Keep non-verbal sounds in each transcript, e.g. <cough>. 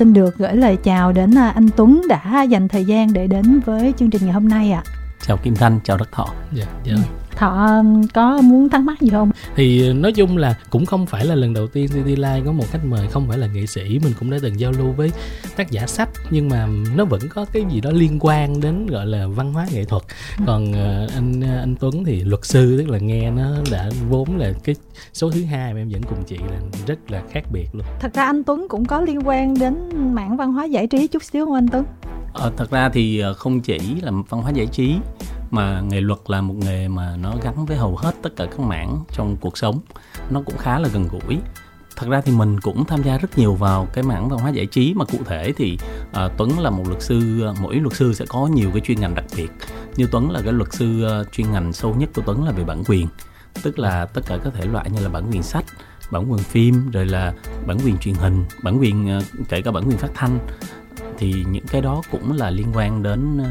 xin được gửi lời chào đến à, anh Tuấn đã dành thời gian để đến với chương trình ngày hôm nay ạ. À. Chào Kim Thanh, chào Đất Thọ. Dạ, dạ. Ừ. Thọ có muốn thắc mắc gì không? Thì nói chung là cũng không phải là lần đầu tiên City Life có một khách mời không phải là nghệ sĩ mình cũng đã từng giao lưu với tác giả sách nhưng mà nó vẫn có cái gì đó liên quan đến gọi là văn hóa nghệ thuật. Ừ. Còn uh, anh anh Tuấn thì luật sư tức là nghe nó đã vốn là cái số thứ hai mà em vẫn cùng chị là rất là khác biệt luôn. Thật ra anh Tuấn cũng có liên quan đến mảng văn hóa giải trí chút xíu không anh Tuấn? Ờ, thật ra thì ờ, không chỉ là văn hóa giải trí mà nghề luật là một nghề mà nó gắn với hầu hết tất cả các mảng trong cuộc sống. Nó cũng khá là gần gũi. Thật ra thì mình cũng tham gia rất nhiều vào cái mảng văn hóa giải trí mà cụ thể thì uh, Tuấn là một luật sư mỗi luật sư sẽ có nhiều cái chuyên ngành đặc biệt. Như Tuấn là cái luật sư ờ, chuyên ngành sâu nhất của Tuấn là về bản quyền. Tức là tất cả các thể loại như là bản quyền sách bản quyền phim rồi là bản quyền truyền hình bản quyền ờ, kể cả bản quyền phát thanh. Thì những cái đó cũng là liên quan đến uh,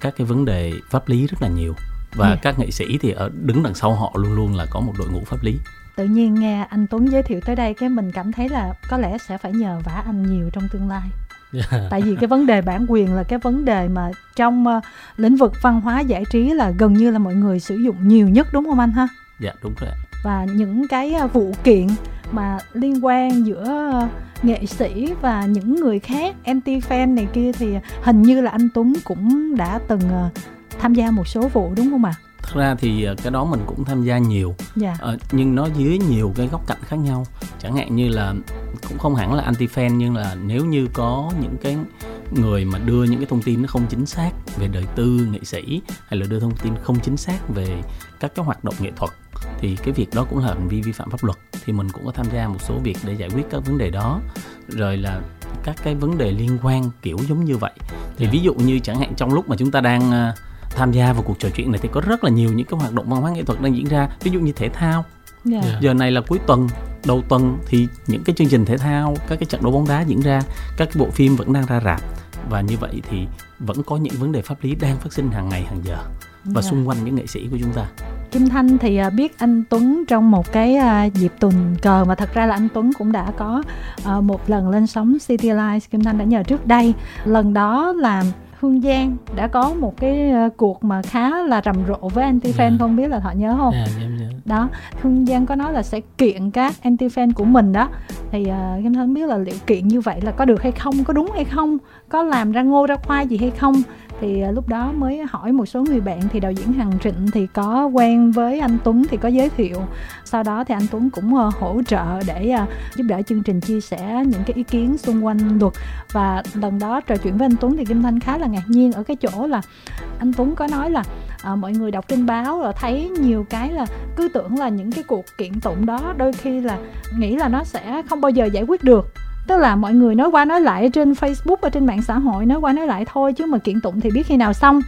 các cái vấn đề pháp lý rất là nhiều. Và yeah. các nghệ sĩ thì ở đứng đằng sau họ luôn luôn là có một đội ngũ pháp lý. Tự nhiên nghe anh Tuấn giới thiệu tới đây cái mình cảm thấy là có lẽ sẽ phải nhờ vả anh nhiều trong tương lai. Yeah. tại vì cái vấn đề bản quyền là cái vấn đề mà trong uh, lĩnh vực văn hóa giải trí là gần như là mọi người sử dụng nhiều nhất đúng không anh ha? Dạ đúng rồi và những cái uh, vụ kiện mà liên quan giữa nghệ sĩ và những người khác anti fan này kia thì hình như là anh Tuấn cũng đã từng uh, tham gia một số vụ đúng không ạ? À? Thật ra thì ờ, cái đó mình cũng tham gia nhiều, dạ. uh, nhưng nó dưới nhiều cái góc cạnh khác nhau. Chẳng hạn như là cũng không hẳn là anti fan nhưng là nếu như có những cái người mà đưa những cái thông tin nó không chính xác về đời tư nghệ sĩ hay là đưa thông tin không chính xác về các cái hoạt động nghệ thuật thì cái việc đó cũng là hành vi vi phạm pháp luật thì mình cũng có tham gia một số việc để giải quyết các vấn đề đó rồi là các cái vấn đề liên quan kiểu giống như vậy thì yeah. Dạ. ví dụ như chẳng hạn trong lúc mà chúng ta đang uh, tham gia vào cuộc trò chuyện này thì có rất là nhiều những cái hoạt động văn hóa nghệ thuật đang diễn ra ví dụ như thể thao yeah. Dạ. giờ này là cuối tuần đầu tuần thì những cái chương trình thể thao các cái trận đấu bóng đá diễn ra các cái bộ phim vẫn đang ra rạp và như vậy thì vẫn có những vấn đề pháp lý đang phát sinh hàng ngày hàng giờ và dạ. xung quanh những nghệ sĩ của chúng ta Kim Thanh thì à, biết anh Tuấn trong một cái à, dịp tuần cờ mà thật ra là anh Tuấn cũng đã có à, một lần lên sóng City Lights Kim Thanh đã nhờ trước đây lần đó là Hương Giang đã có một cái cuộc mà khá là rầm rộ với anti fan yeah. Dạ. không biết là họ nhớ không? Yeah, yeah, yeah. Đó, Hương Giang có nói là sẽ kiện các anti fan của mình đó. Thì uh, Kim Thanh biết là liệu kiện như vậy là có được hay không, có đúng hay không, có làm ra ngô ra khoai gì hay không? Thì uh, lúc đó mới hỏi một số người bạn thì đạo diễn Hằng Trịnh thì có quen với anh Tuấn thì có giới thiệu. Sau đó thì anh Tuấn cũng uh, hỗ trợ để uh, giúp đỡ chương trình chia sẻ những cái ý kiến xung quanh luật. Và lần đó trò chuyện với anh Tuấn thì Kim Thanh khá là ngạc nhiên ở cái chỗ là anh Tuấn có nói là uh, mọi người đọc trên báo rồi thấy nhiều cái là cứ tưởng là những cái cuộc kiện tụng đó đôi khi là nghĩ là nó sẽ không bao giờ giải quyết được. Tức là mọi người nói qua nói lại trên facebook và trên mạng xã hội nói qua nói lại thôi chứ mà kiện tụng thì biết khi nào xong.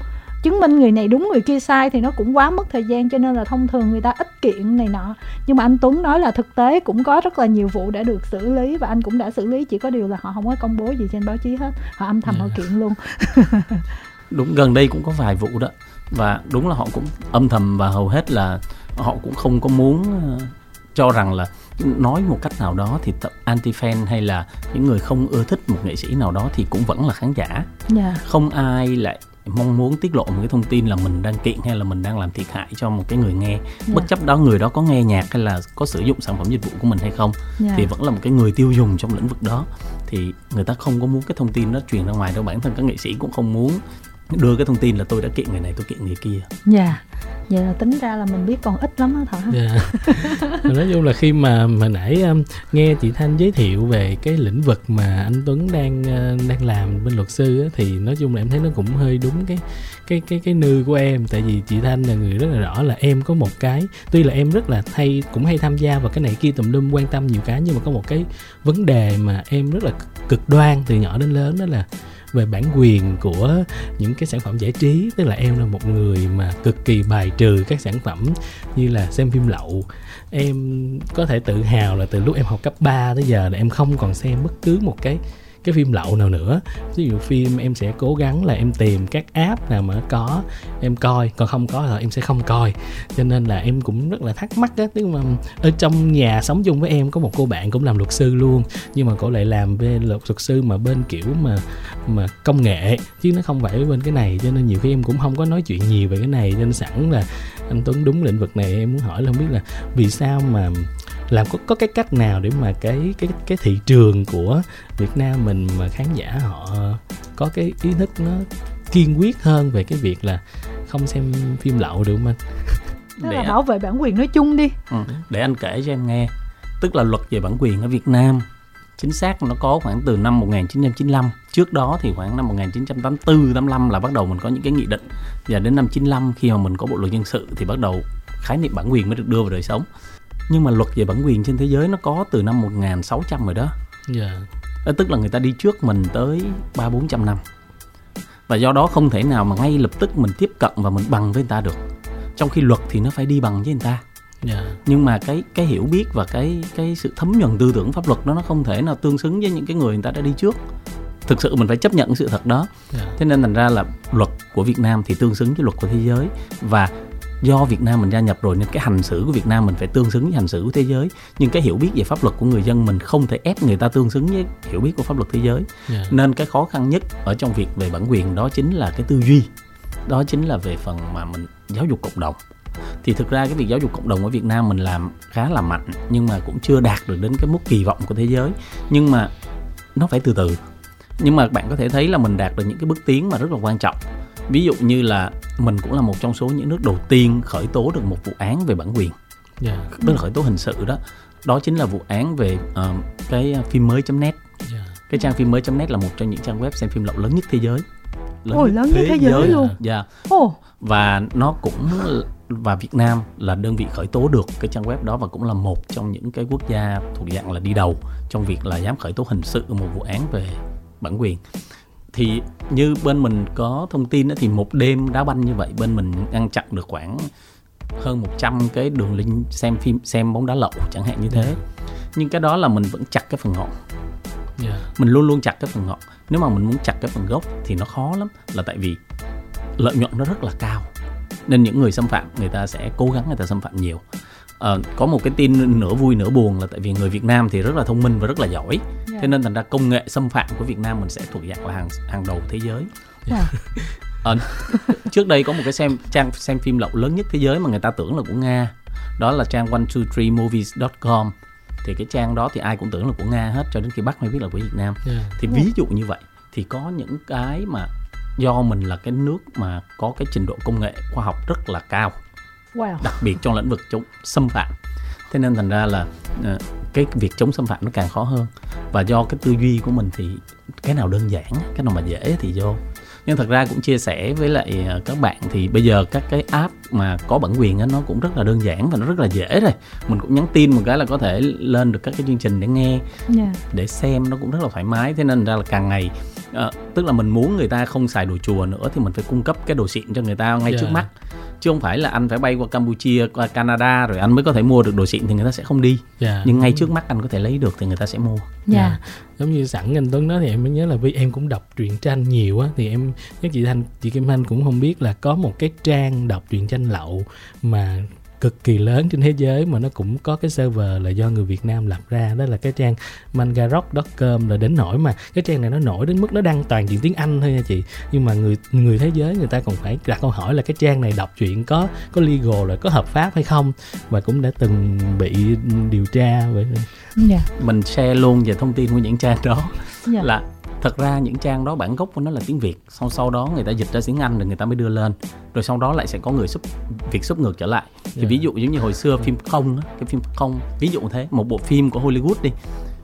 Chứng minh người này đúng người kia sai thì nó cũng quá mất thời gian cho nên là thông thường người ta ít kiện này nọ. Nhưng mà anh Tuấn nói là thực tế cũng có rất là nhiều vụ đã được xử lý và anh cũng đã xử lý chỉ có điều là họ không có công bố gì trên báo chí hết. Họ âm thầm yeah. họ kiện luôn. <laughs> <laughs> Đúng gần đây cũng có vài vụ đó và đúng là họ cũng âm thầm và hầu hết là họ cũng không có muốn ờ, cho rằng là nói một cách nào đó thì anti fan hay là những người không ưa thích một nghệ sĩ nào đó thì cũng vẫn là khán giả yeah. Dạ. không ai lại mong muốn tiết lộ một cái thông tin là mình đang kiện hay là mình đang làm thiệt hại cho một cái người nghe yeah. Dạ. bất chấp đó người đó có nghe nhạc hay là có sử dụng sản phẩm dịch vụ của mình hay không yeah. Dạ. thì vẫn là một cái người tiêu dùng trong lĩnh vực đó thì người ta không có muốn cái thông tin đó truyền ra ngoài đâu bản thân các nghệ sĩ cũng không muốn đưa cái thông tin là tôi đã kiện người này tôi kiện người kia. Dạ. Yeah. vậy là tính ra là mình biết còn ít lắm á thọ dạ. Nói chung là khi mà mà nãy um, nghe chị thanh giới thiệu về cái lĩnh vực mà anh tuấn đang uh, đang làm bên luật sư á, thì nói chung là em thấy nó cũng hơi đúng cái cái cái cái nư của em. Tại vì chị thanh là người rất là rõ là em có một cái tuy là em rất là hay cũng hay tham gia vào cái này kia tùm lum quan tâm nhiều cái nhưng mà có một cái vấn đề mà em rất là cực đoan từ nhỏ đến lớn đó là về bản quyền của những cái sản phẩm giải trí. Tức là em là một người mà cực kỳ bài trừ các sản phẩm như là xem phim lậu. Em có thể tự hào là từ lúc em học cấp 3 tới giờ là em không còn xem bất cứ một cái cái phim lậu nào nữa. Ví dụ phim em sẽ cố gắng là em tìm các app nào mà có, em coi. Còn không có thì em sẽ không coi. Cho nên là em cũng rất là thắc mắc á. Tức mà ở trong nhà sống chung với em có một cô bạn cũng làm luật sư luôn. Nhưng mà cô lại làm bên luật luật sư mà bên kiểu mà mà công nghệ. Chứ nó không phải bên cái này. Cho nên nhiều khi em cũng không có nói chuyện nhiều về cái này. Nên sẵn là anh Tuấn đúng lĩnh vực này, em muốn hỏi là không biết là vì sao mà làm có có cái cách nào để mà cái cái cái thị trường của Việt Nam mình mà khán giả họ có cái ý thức nó kiên quyết hơn về cái việc là không xem phim lậu được không anh? Tức là bảo vệ bản quyền nói chung đi. Ừ, để anh kể cho em nghe. Tức là luật về bản quyền ở Việt Nam chính xác nó có khoảng từ năm 1995 trước đó thì khoảng năm 1984 85 là bắt đầu mình có những cái nghị định và đến năm 95 khi mà mình có bộ luật dân sự thì bắt đầu khái niệm bản quyền mới được đưa vào đời sống nhưng mà luật về bản quyền trên thế giới nó có từ năm 1600 rồi đó yeah. Dạ. đó tức là người ta đi trước mình tới ba bốn trăm năm và do đó không thể nào mà ngay lập tức mình tiếp cận và mình bằng với người ta được trong khi luật thì nó phải đi bằng với người ta yeah. Dạ. nhưng mà cái cái hiểu biết và cái cái sự thấm nhuần tư tưởng pháp luật đó nó không thể nào tương xứng với những cái người người ta đã đi trước thực sự mình phải chấp nhận sự thật đó yeah. Dạ. thế nên thành ra là luật của Việt Nam thì tương xứng với luật của thế giới và do Việt Nam mình gia nhập rồi nên cái hành xử của Việt Nam mình phải tương xứng với hành xử của thế giới. Nhưng cái hiểu biết về pháp luật của người dân mình không thể ép người ta tương xứng với hiểu biết của pháp luật thế giới. Yeah. Dạ. nên cái khó khăn nhất ở trong việc về bản quyền đó chính là cái tư duy. Đó chính là về phần mà mình giáo dục cộng đồng. Thì thực ra cái việc giáo dục cộng đồng ở Việt Nam mình làm khá là mạnh nhưng mà cũng chưa đạt được đến cái mức kỳ vọng của thế giới. Nhưng mà nó phải từ từ. Nhưng mà bạn có thể thấy là mình đạt được những cái bước tiến mà rất là quan trọng ví dụ như là mình cũng là một trong số những nước đầu tiên khởi tố được một vụ án về bản quyền yeah. Dạ. tức là khởi tố hình sự đó đó chính là vụ án về uh, cái phim mới net yeah. Dạ. cái trang phim mới net là một trong những trang web xem phim lậu lớn nhất thế giới lớn Ôi, nhất lớn thế, thế giới, giới luôn dạ yeah. oh. và nó cũng và Việt Nam là đơn vị khởi tố được cái trang web đó và cũng là một trong những cái quốc gia thuộc dạng là đi đầu trong việc là dám khởi tố hình sự một vụ án về bản quyền thì như bên mình có thông tin đó, thì một đêm đá banh như vậy bên mình ngăn chặn được khoảng hơn 100 cái đường link xem phim xem bóng đá lậu chẳng hạn như thế nhưng cái đó là mình vẫn chặt cái phần ngọn yeah. mình luôn luôn chặt cái phần ngọn nếu mà mình muốn chặt cái phần gốc thì nó khó lắm là tại vì lợi nhuận nó rất là cao nên những người xâm phạm người ta sẽ cố gắng người ta xâm phạm nhiều uh, có một cái tin nửa vui nửa buồn là tại vì người Việt Nam thì rất là thông minh và rất là giỏi. Dạ. Thế nên thành ra công nghệ xâm phạm của Việt Nam mình sẽ thuộc dạng là hàng hàng đầu thế giới yeah. Dạ. uh, trước đây có một cái xem trang xem phim lậu lớn nhất thế giới mà người ta tưởng là của Nga đó là trang 123movies.com thì cái trang đó thì ai cũng tưởng là của Nga hết cho đến khi bắt mới biết là của Việt Nam yeah. Thì ví dụ như vậy thì có những cái mà do mình là cái nước mà có cái trình độ công nghệ khoa học rất là cao wow. đặc biệt trong lĩnh vực chống xâm phạm thế nên thành ra là uh, cái việc chống xâm phạm nó càng khó hơn và do cái tư duy của mình thì cái nào đơn giản cái nào mà dễ thì vô nhưng thật ra cũng chia sẻ với lại ờ, các bạn thì bây giờ các cái app mà có bản quyền á nó cũng rất là đơn giản và nó rất là dễ rồi mình cũng nhắn tin một cái là có thể lên được các cái chương trình để nghe yeah. Dạ. để xem nó cũng rất là thoải mái thế nên ra là càng ngày uh, tức là mình muốn người ta không xài đồ chùa nữa thì mình phải cung cấp cái đồ xịn cho người ta ngay yeah. trước mắt chứ không phải là anh phải bay qua Campuchia qua Canada rồi anh mới có thể mua được đồ xịn thì người ta sẽ không đi yeah. Dạ. nhưng ngay trước mắt anh có thể lấy được thì người ta sẽ mua dạ yeah. giống như sẵn anh Tuấn nói thì em mới nhớ là vì em cũng đọc truyện tranh nhiều á thì em nhớ chị Thanh chị Kim Thanh cũng không biết là có một cái trang đọc truyện tranh lậu mà cực kỳ lớn trên thế giới mà nó cũng có cái server là do người Việt Nam lập ra đó là cái trang mangarock.com là đến nỗi mà cái trang này nó nổi đến mức nó đăng toàn diện tiếng Anh thôi nha chị nhưng mà người người thế giới người ta còn phải đặt câu hỏi là cái trang này đọc truyện có có legal là có hợp pháp hay không và cũng đã từng bị điều tra vậy yeah. Dạ. mình share luôn về thông tin của những trang đó yeah. Dạ. là thật ra những trang đó bản gốc của nó là tiếng việt. Sau sau đó người ta dịch ra tiếng anh rồi người ta mới đưa lên. Rồi sau đó lại sẽ có người xúc việc xúc ngược trở lại. Thì yeah. ví dụ giống như hồi xưa phim không cái phim không ví dụ thế một bộ phim của hollywood đi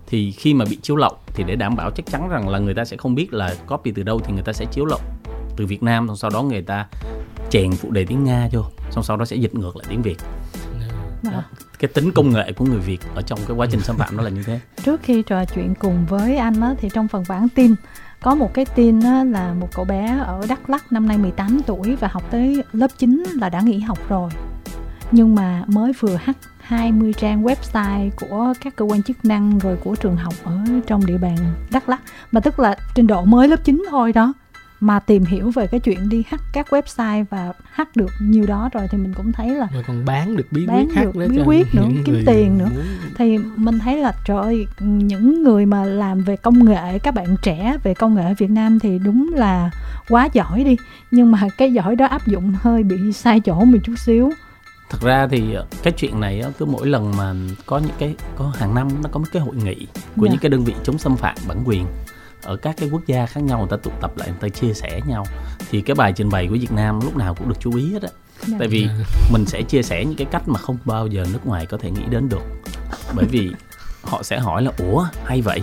thì khi mà bị chiếu lậu thì để đảm bảo chắc chắn rằng là người ta sẽ không biết là copy từ đâu thì người ta sẽ chiếu lậu từ Việt Nam. Xong sau đó người ta chèn phụ đề tiếng Nga vô xong sau đó sẽ dịch ngược lại tiếng Việt. Đó. Cái tính công nghệ của người Việt ở trong cái quá trình xâm phạm đó là như thế. <laughs> Trước khi trò chuyện cùng với anh á, thì trong phần bản tin có một cái tin á, là một cậu bé ở Đắk Lắk năm nay 18 tuổi và học tới lớp 9 là đã nghỉ học rồi. Nhưng mà mới vừa H 20 trang website của các cơ quan chức năng rồi của trường học ở trong địa bàn Đắk Lắk mà tức là trình độ mới lớp 9 thôi đó mà tìm hiểu về cái chuyện đi hack các website và hack được nhiều đó rồi thì mình cũng thấy là rồi còn bán được bí bán quyết được bí quyết nữa kiếm tiền nữa muốn... thì mình thấy là trời ơi những người mà làm về công nghệ các bạn trẻ về công nghệ ở Việt Nam thì đúng là quá giỏi đi nhưng mà cái giỏi đó áp dụng hơi bị sai chỗ một chút xíu thật ra thì cái chuyện này cứ mỗi lần mà có những cái có hàng năm nó có một cái hội nghị của yeah. Dạ. những cái đơn vị chống xâm phạm bản quyền ở các cái quốc gia khác nhau người ta tụ tập lại người ta chia sẻ nhau. Thì cái bài trình bày của Việt Nam lúc nào cũng được chú ý hết á. Dạ. tại vì mình sẽ chia sẻ những cái cách mà không bao giờ nước ngoài có thể nghĩ đến được. Bởi vì họ sẽ hỏi là ủa hay vậy?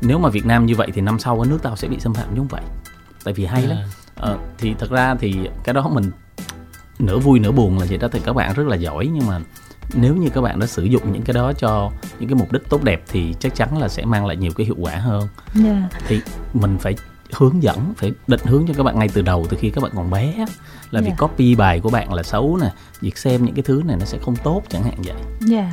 Nếu mà Việt Nam như vậy thì năm sau ở nước tao sẽ bị xâm phạm giống vậy. Tại vì hay lắm. Ờ, thì thật ra thì cái đó mình nửa vui nửa buồn là vậy đó. Thì các bạn rất là giỏi nhưng mà nếu như các bạn đã sử dụng những cái đó cho những cái mục đích tốt đẹp thì chắc chắn là sẽ mang lại nhiều cái hiệu quả hơn yeah. Dạ. thì mình phải hướng dẫn phải định hướng cho các bạn ngay từ đầu từ khi các bạn còn bé là việc yeah. Dạ. copy bài của bạn là xấu nè việc xem những cái thứ này nó sẽ không tốt chẳng hạn vậy dạ yeah.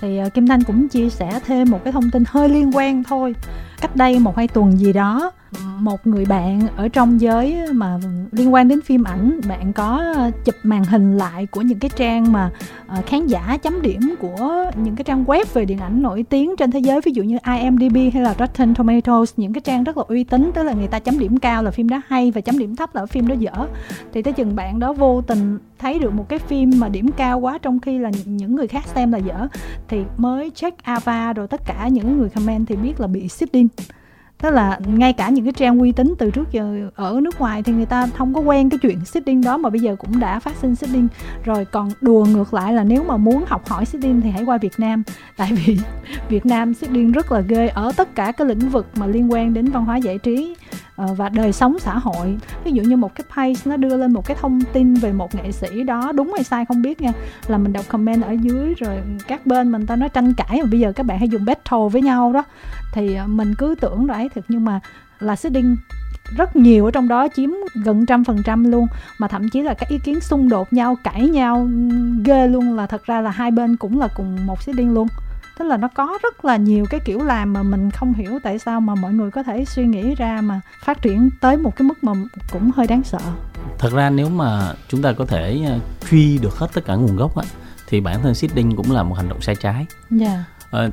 thì uh, kim thanh cũng chia sẻ thêm một cái thông tin hơi liên quan thôi cách đây một hai tuần gì đó, một người bạn ở trong giới mà liên quan đến phim ảnh, bạn có ờ, chụp màn hình lại của những cái trang mà ờ, khán giả chấm điểm của những cái trang web về điện ảnh nổi tiếng trên thế giới, ví dụ như IMDb hay là Rotten Tomatoes, những cái trang rất là uy tín, tức là người ta chấm điểm cao là phim đó hay và chấm điểm thấp là phim đó dở. Thì tới chừng bạn đó vô tình thấy được một cái phim mà điểm cao quá trong khi là những người khác xem là dở, thì mới check Ava rồi tất cả những người comment thì biết là bị seeding tức là ngay cả những cái trang uy tín từ trước giờ ở nước ngoài thì người ta không có quen cái chuyện sitting đó mà bây giờ cũng đã phát sinh sitting. Rồi còn đùa ngược lại là nếu mà muốn học hỏi sitting thì hãy qua Việt Nam. <laughs> Tại vì Việt Nam sitting rất là ghê ở tất cả các lĩnh vực mà liên quan đến văn hóa giải trí. Ờ, và đời sống xã hội. Ví dụ như một cái page nó đưa lên một cái thông tin về một nghệ sĩ đó, đúng hay sai không biết nha, là mình đọc comment ở dưới rồi các bên mình ta nói tranh cãi, mà bây giờ các bạn hay dùng battle với nhau đó. Thì ờ, mình cứ tưởng là ấy thực nhưng mà là seeding rất nhiều ở trong đó, chiếm gần trăm phần trăm luôn. Mà thậm chí là các ý kiến xung đột nhau, cãi nhau, ghê luôn, là thật ra là hai bên cũng là cùng một seeding luôn tức là nó có rất là nhiều cái kiểu làm mà mình không hiểu tại sao mà mọi người có thể suy nghĩ ra mà phát triển tới một cái mức mà cũng hơi đáng sợ thật ra nếu mà chúng ta có thể ờ, truy được hết tất cả nguồn gốc á thì bản thân seeding cũng là một hành động sai trái yeah. Dạ. À,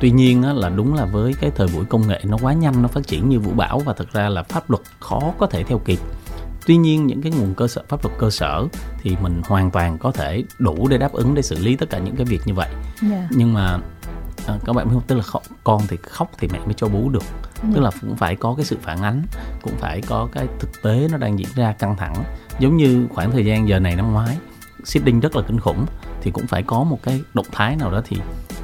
tuy nhiên á, là đúng là với cái thời buổi công nghệ nó quá nhanh nó phát triển như vũ bão và thật ra là pháp luật khó có thể theo kịp tuy nhiên những cái nguồn cơ sở pháp luật cơ sở thì mình hoàn toàn có thể đủ để đáp ứng để xử lý tất cả những cái việc như vậy yeah. Dạ. nhưng mà à, các bạn không? Tức là khóc, con thì khóc thì mẹ mới cho bú được. Ừ. tức là cũng phải có cái sự phản ánh cũng phải có cái thực tế nó đang diễn ra căng thẳng. Giống như khoảng thời gian giờ này năm ngoái seeding rất là kinh khủng thì cũng phải có một cái động thái nào đó thì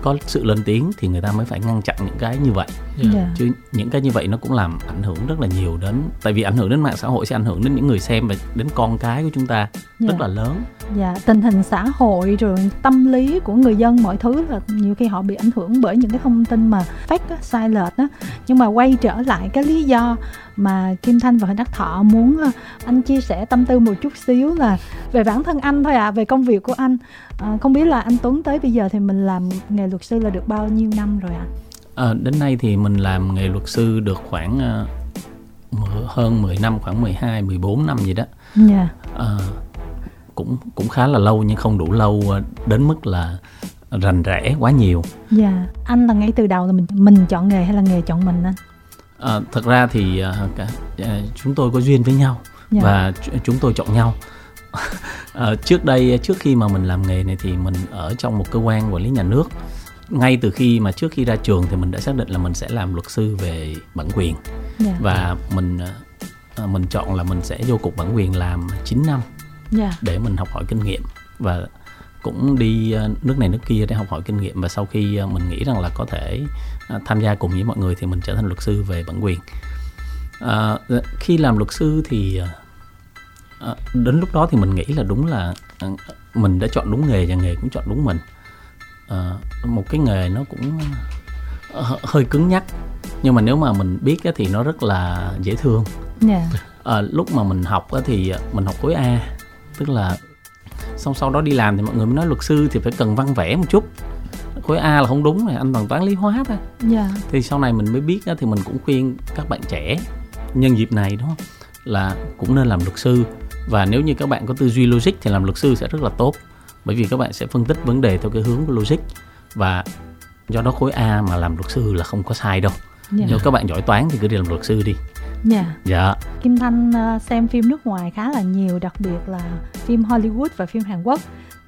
có sự lên tiếng thì người ta mới phải ngăn chặn những cái như vậy yeah. Dạ. chứ những cái như vậy nó cũng làm ảnh hưởng rất là nhiều đến tại vì ảnh hưởng đến mạng xã hội sẽ ảnh hưởng đến những người xem và đến con cái của chúng ta yeah. rất dạ. là lớn dạ tình hình xã hội rồi tâm lý của người dân mọi thứ là nhiều khi họ bị ảnh hưởng bởi những cái thông tin mà fake á, sai lệch á nhưng mà quay trở lại cái lý do mà Kim Thanh và Đắc Thọ muốn ờ, anh chia sẻ tâm tư một chút xíu là về bản thân anh thôi ạ, à, về công việc của anh. À, không biết là anh Tuấn tới bây giờ thì mình làm nghề luật sư là được bao nhiêu năm rồi ạ? À? À, đến nay thì mình làm nghề luật sư được khoảng uh, hơn 10 năm, khoảng 12, 14 năm gì đó. Dạ. Yeah. À, cũng cũng khá là lâu nhưng không đủ lâu đến mức là rành rẽ quá nhiều. Dạ, yeah. anh là ngay từ đầu là mình mình chọn nghề hay là nghề chọn mình anh? À, thật ra thì à, cả, à, chúng tôi có duyên với nhau. Dạ. và chúng tôi chọn nhau. <laughs> à, trước đây trước khi mà mình làm nghề này thì mình ở trong một cơ quan quản lý nhà nước. Ngay từ khi mà trước khi ra trường thì mình đã xác định là mình sẽ làm luật sư về bản quyền. Yeah. Dạ. Và mình à, mình chọn là mình sẽ vô cục bản quyền làm 9 năm. Yeah. Dạ. Để mình học hỏi kinh nghiệm và cũng đi ờ, nước này nước kia để học hỏi kinh nghiệm và sau khi ờ, mình nghĩ rằng là có thể ờ, tham gia cùng với mọi người thì mình trở thành luật sư về bản quyền à, khi làm luật sư thì à, đến lúc đó thì mình nghĩ là đúng là mình đã chọn đúng nghề và nghề cũng chọn đúng mình à, một cái nghề nó cũng hơi cứng nhắc nhưng mà nếu mà mình biết thì nó rất là dễ thương yeah. Dạ. à, lúc mà mình học thì mình học khối A tức là xong sau đó đi làm thì mọi người mới nói luật sư thì phải cần văn vẽ một chút khối A là không đúng này anh bằng toán lý hóa thôi yeah. Dạ. thì sau này mình mới biết đó, thì mình cũng khuyên các bạn trẻ nhân dịp này không là cũng nên làm luật sư và nếu như các bạn có tư duy logic thì làm luật sư sẽ rất là tốt bởi vì các bạn sẽ phân tích vấn đề theo cái hướng của logic và do đó khối A mà làm luật sư là không có sai đâu yeah. Dạ. nếu các bạn giỏi toán thì cứ đi làm luật sư đi Dạ. Dạ. Kim Thanh uh, xem phim nước ngoài khá là nhiều, đặc biệt là phim Hollywood và phim Hàn Quốc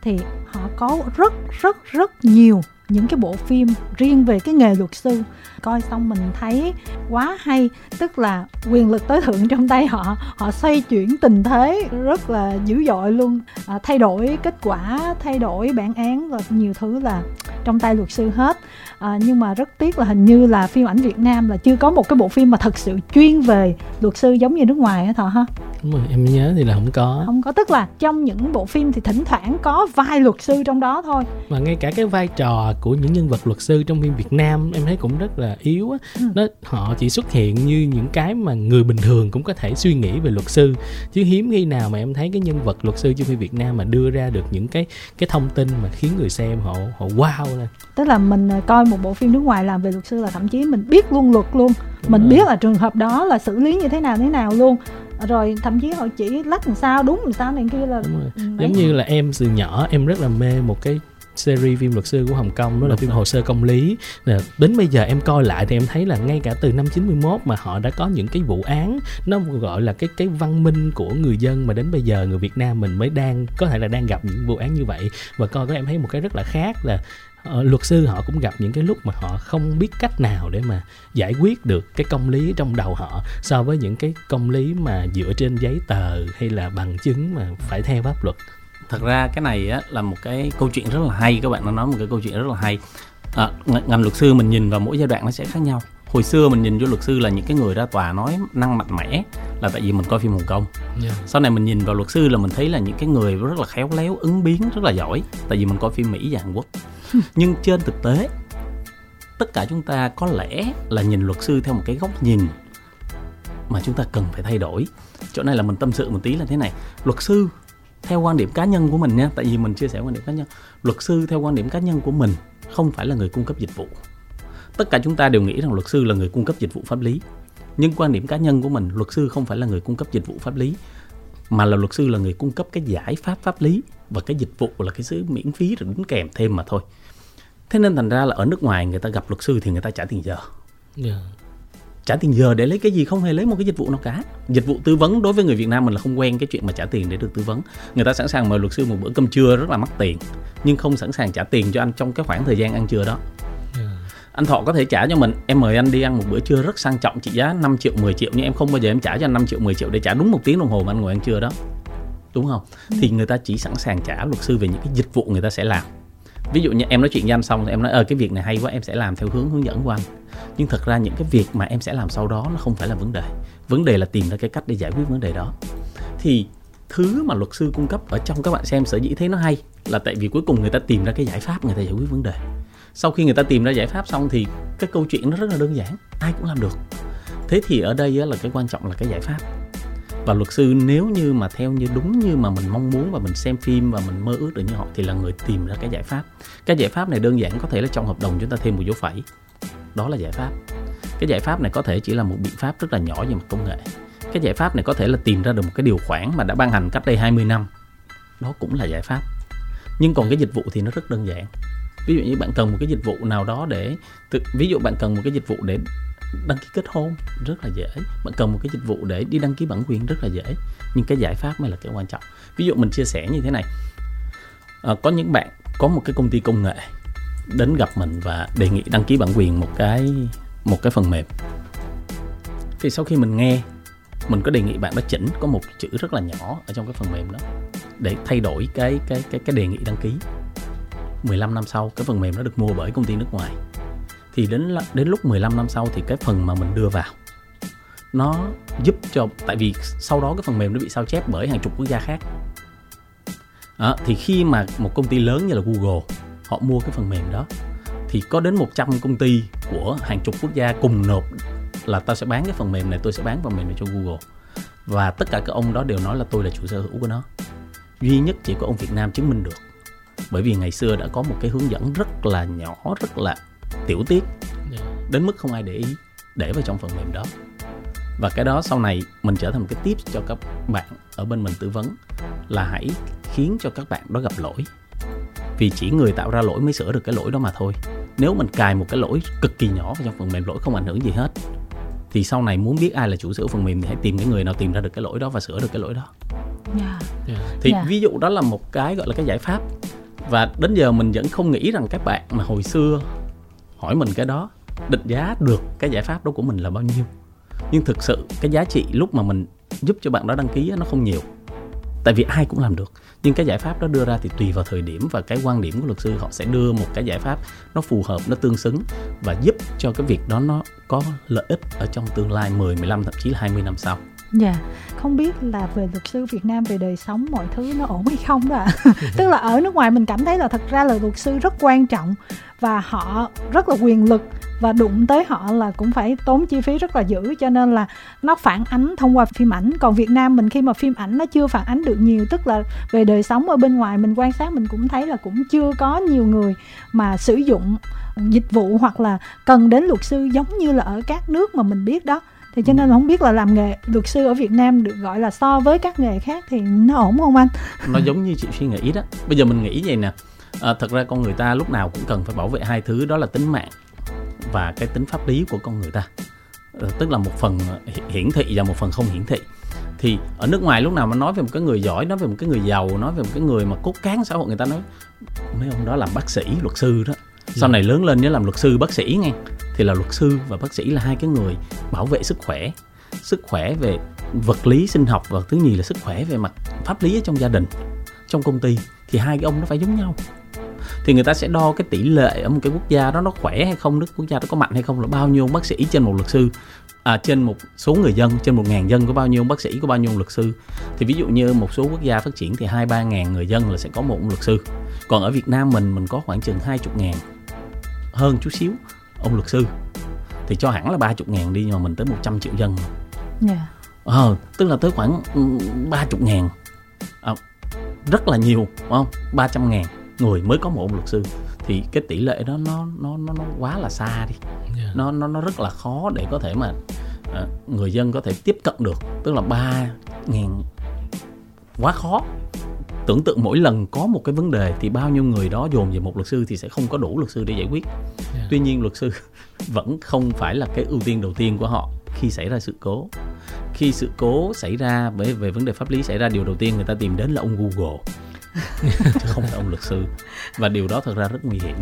thì họ có rất rất rất nhiều những cái bộ phim riêng về cái nghề luật sư. Coi xong mình thấy quá hay tức là quyền lực tối thượng trong tay họ họ xoay chuyển tình thế rất là dữ dội luôn. À, thay đổi kết quả thay đổi bản án và nhiều thứ là trong tay luật sư hết. À, nhưng mà rất tiếc là hình như là phim ảnh Việt Nam là chưa có một cái bộ phim mà thật sự chuyên về luật sư giống như nước ngoài á thọ ha? Đúng rồi em nhớ thì là không có. Không có tức là trong những bộ phim thì thỉnh thoảng có vai luật sư trong đó thôi. Mà ngay cả cái vai trò của những nhân vật luật sư trong phim Việt Nam em thấy cũng rất là yếu á. Ừ. nó họ chỉ xuất hiện như những cái mà người bình thường cũng có thể suy nghĩ về luật sư. Chứ hiếm khi nào mà em thấy cái nhân vật luật sư trong phim Việt Nam mà đưa ra được những cái cái thông tin mà khiến người xem họ họ wow lên tức là mình à, coi một bộ phim nước ngoài làm về luật sư là thậm chí mình biết luôn luật luôn. Mình rồi. biết là trường hợp đó là xử lý như thế nào thế nào luôn. Rồi thậm chí họ chỉ lách làm sao đúng làm sao này kia là rồi. giống như là em từ nhỏ em rất là mê một cái series phim luật sư của Hồng Kông đó là phim hồ sơ công lý. Đến bây giờ em coi lại thì em thấy là ngay cả từ năm 91 mà họ đã có những cái vụ án nó gọi là cái cái văn minh của người dân mà đến bây giờ người Việt Nam mình mới đang có thể là đang gặp những vụ án như vậy. Và coi có em thấy một cái rất là khác là Ờ, luật sư họ cũng gặp những cái lúc mà họ không biết cách nào để mà giải quyết được cái công lý trong đầu họ so với những cái công lý mà dựa trên giấy tờ hay là bằng chứng mà phải theo pháp luật. Thật ra cái này á, là một cái câu chuyện rất là hay các bạn đã nói một cái câu chuyện rất là hay. À, ngành luật sư mình nhìn vào mỗi giai đoạn nó sẽ khác nhau hồi xưa mình nhìn vô luật sư là những cái người ra tòa nói năng mạnh mẽ là tại vì mình coi phim hồng kông. Yeah. sau này mình nhìn vào luật sư là mình thấy là những cái người rất là khéo léo ứng biến rất là giỏi tại vì mình coi phim mỹ và hàn quốc. <laughs> Nhưng trên thực tế tất cả chúng ta có lẽ là nhìn luật sư theo một cái góc nhìn mà chúng ta cần phải thay đổi. Chỗ này là mình tâm sự một tí là thế này luật sư theo quan điểm cá nhân của mình nha tại vì mình chia sẻ quan điểm cá nhân luật sư theo quan điểm cá nhân của mình không phải là người cung cấp dịch vụ tất cả chúng ta đều nghĩ rằng luật sư là người cung cấp dịch vụ pháp lý. Nhưng quan điểm cá nhân của mình luật sư không phải là người cung cấp dịch vụ pháp lý mà là luật sư là người cung cấp cái giải pháp pháp lý và cái dịch vụ là cái sự miễn phí rồi đính kèm thêm mà thôi. Thế nên thành ra là ở nước ngoài người ta gặp luật sư thì người ta trả tiền giờ. Yeah. trả tiền giờ để lấy cái gì không hề lấy một cái dịch vụ nào cả. Dịch vụ tư vấn đối với người việt nam mình là không quen cái chuyện mà trả tiền để được tư vấn. Người ta sẵn sàng mời luật sư một bữa cơm trưa rất là mắc tiền nhưng không sẵn sàng trả tiền cho anh trong cái khoảng thời gian ăn trưa đó anh Thọ có thể trả cho mình. Em mời anh đi ăn một bữa trưa rất sang trọng. Trị giá 5 triệu 10 triệu. Nhưng em không bao giờ em trả cho anh 5 triệu 10 triệu để trả đúng một tiếng đồng hồ mà anh ngồi ăn trưa đó. Đúng không? Ừ. thì người ta chỉ sẵn sàng trả luật sư về những cái dịch vụ người ta sẽ làm. Ví dụ như em nói chuyện với anh xong em nói ờ cái việc này hay quá em sẽ làm theo hướng hướng dẫn của anh. Nhưng thật ra những cái việc mà em sẽ làm sau đó nó không phải là vấn đề. Vấn đề là tìm ra cái cách để giải quyết vấn đề đó. Thì thứ mà luật sư cung cấp ở trong các bạn xem sở dĩ thấy nó hay là tại vì cuối cùng người ta tìm ra cái giải pháp người ta giải quyết vấn đề sau khi người ta tìm ra giải pháp xong thì cái câu chuyện nó rất là đơn giản, ai cũng làm được. Thế thì ở đây là cái quan trọng là cái giải pháp. Và luật sư nếu như mà theo như đúng như mà mình mong muốn và mình xem phim và mình mơ ước được như họ thì là người tìm ra cái giải pháp. Cái giải pháp này đơn giản, có thể là trong hợp đồng chúng ta thêm một dấu phẩy. Đó là giải pháp. Cái giải pháp này có thể chỉ là một biện pháp rất là nhỏ về mặt công nghệ. Cái giải pháp này có thể là tìm ra được một cái điều khoản mà đã ban hành cách đây 20 năm. Đó cũng là giải pháp. Nhưng còn cái dịch vụ thì nó rất đơn giản ví dụ như bạn cần một cái dịch vụ nào đó để ví dụ bạn cần một cái dịch vụ để đăng ký kết hôn rất là dễ. Bạn cần một cái dịch vụ để đi đăng ký bản quyền rất là dễ. Nhưng cái giải pháp mới là cái quan trọng. Ví dụ mình chia sẻ như thế này. À, có những bạn có một cái công ty công nghệ đến gặp mình và đề nghị đăng ký bản quyền một cái một cái phần mềm. Thì sau khi mình nghe mình có đề nghị bạn đó chỉnh có một chữ rất là nhỏ ở trong cái phần mềm đó để thay đổi cái cái cái cái đề nghị đăng ký. 15 năm sau cái phần mềm nó được mua bởi công ty nước ngoài. Thì đến đến lúc 15 năm sau thì cái phần mà mình đưa vào nó giúp cho tại vì sau đó cái phần mềm nó bị sao chép bởi hàng chục quốc gia khác. À, thì khi mà một công ty lớn như là Google họ mua cái phần mềm đó thì có đến 100 công ty của hàng chục quốc gia cùng nộp là tao sẽ bán cái phần mềm này tôi sẽ bán phần mềm này cho Google. Và tất cả các ông đó đều nói là tôi là chủ sở hữu của nó. Duy nhất chỉ có ông Việt Nam chứng minh được bởi vì ngày xưa đã có một cái hướng dẫn rất là nhỏ rất là tiểu tiết dạ. đến mức không ai để ý để vào trong phần mềm đó và cái đó sau này mình trở thành một cái tip cho các bạn ở bên mình tư vấn là hãy khiến cho các bạn đó gặp lỗi vì chỉ người tạo ra lỗi mới sửa được cái lỗi đó mà thôi nếu mình cài một cái lỗi cực kỳ nhỏ vào trong phần mềm lỗi không ảnh hưởng gì hết thì sau này muốn biết ai là chủ sửa phần mềm thì hãy tìm cái người nào tìm ra được cái lỗi đó và sửa được cái lỗi đó yeah. Dạ. Yeah. thì yeah. Dạ. ví dụ đó là một cái gọi là cái giải pháp và đến giờ mình vẫn không nghĩ rằng các bạn mà hồi xưa hỏi mình cái đó định giá được cái giải pháp đó của mình là bao nhiêu. Nhưng thực sự cái giá trị lúc mà mình giúp cho bạn đó đăng ký nó không nhiều. Tại vì ai cũng làm được. Nhưng cái giải pháp đó đưa ra thì tùy vào thời điểm và cái quan điểm của luật sư họ sẽ đưa một cái giải pháp nó phù hợp nó tương xứng và giúp cho cái việc đó nó có lợi ích ở trong tương lai 10, 15 thậm chí là 20 năm sau. Dạ, yeah. không biết là về luật sư Việt Nam về đời sống mọi thứ nó ổn hay không đó ạ. <laughs> Tức là ở nước ngoài mình cảm thấy là thật ra là luật sư rất quan trọng và họ rất là quyền lực và đụng tới họ là cũng phải tốn chi phí rất là dữ cho nên là nó phản ánh thông qua phim ảnh còn Việt Nam mình khi mà phim ảnh nó chưa phản ánh được nhiều tức là về đời sống ở bên ngoài mình quan sát mình cũng thấy là cũng chưa có nhiều người mà sử dụng dịch vụ hoặc là cần đến luật sư giống như là ở các nước mà mình biết đó thì cho nên không biết là làm nghề luật sư ở Việt Nam được gọi là so với các nghề khác thì nó ổn không anh? Nó giống như chị suy nghĩ đó. Bây giờ mình nghĩ vậy nè, à, thật ra con người ta lúc nào cũng cần phải bảo vệ hai thứ đó là tính mạng và cái tính pháp lý của con người ta à, tức là một phần hiển thị và một phần không hiển thị thì ở nước ngoài lúc nào mà nói về một cái người giỏi nói về một cái người giàu nói về một cái người mà cốt cán xã hội người ta nói mấy ông đó làm bác sĩ luật sư đó sau này lớn lên nhớ làm luật sư bác sĩ nghe thì là luật sư và bác sĩ là hai cái người bảo vệ sức khỏe. Sức khỏe về vật lý sinh học và thứ nhì là sức khỏe về mặt pháp lý ở trong gia đình trong công ty thì hai cái ông nó phải giống nhau. Thì người ta sẽ đo cái tỷ lệ ở một cái quốc gia đó nó khỏe hay không nước quốc gia đó có mạnh hay không là bao nhiêu bác sĩ trên một luật sư à, trên một số người dân trên một ngàn dân có bao nhiêu bác sĩ có bao nhiêu luật sư. Thì ví dụ như một số quốc gia phát triển thì hai ba ngàn người dân là sẽ có một luật sư. Còn ở Việt Nam mình mình có khoảng chừng hai chục ngàn hơn chút xíu ông luật sư thì cho hẳn là ba chục ngàn đi nhưng mà mình tới 100 triệu dân yeah. Dạ. ờ, tức là tới khoảng ba chục ngàn à, rất là nhiều đúng không ba trăm ngàn người mới có một ông luật sư thì cái tỷ lệ đó nó nó nó, nó quá là xa đi yeah. Dạ. nó nó nó rất là khó để có thể mà uh, người dân có thể tiếp cận được tức là ba ngàn quá khó tưởng tượng mỗi lần có một cái vấn đề thì bao nhiêu người đó dồn về một luật sư thì sẽ không có đủ luật sư để giải quyết. Yeah. Tuy nhiên luật sư <laughs> vẫn không phải là cái ưu tiên đầu tiên của họ khi xảy ra sự cố. Khi sự cố xảy ra về về vấn đề pháp lý xảy ra điều đầu tiên người ta tìm đến là ông Google <laughs> chứ không phải ông luật sư. Và điều đó thật ra rất nguy hiểm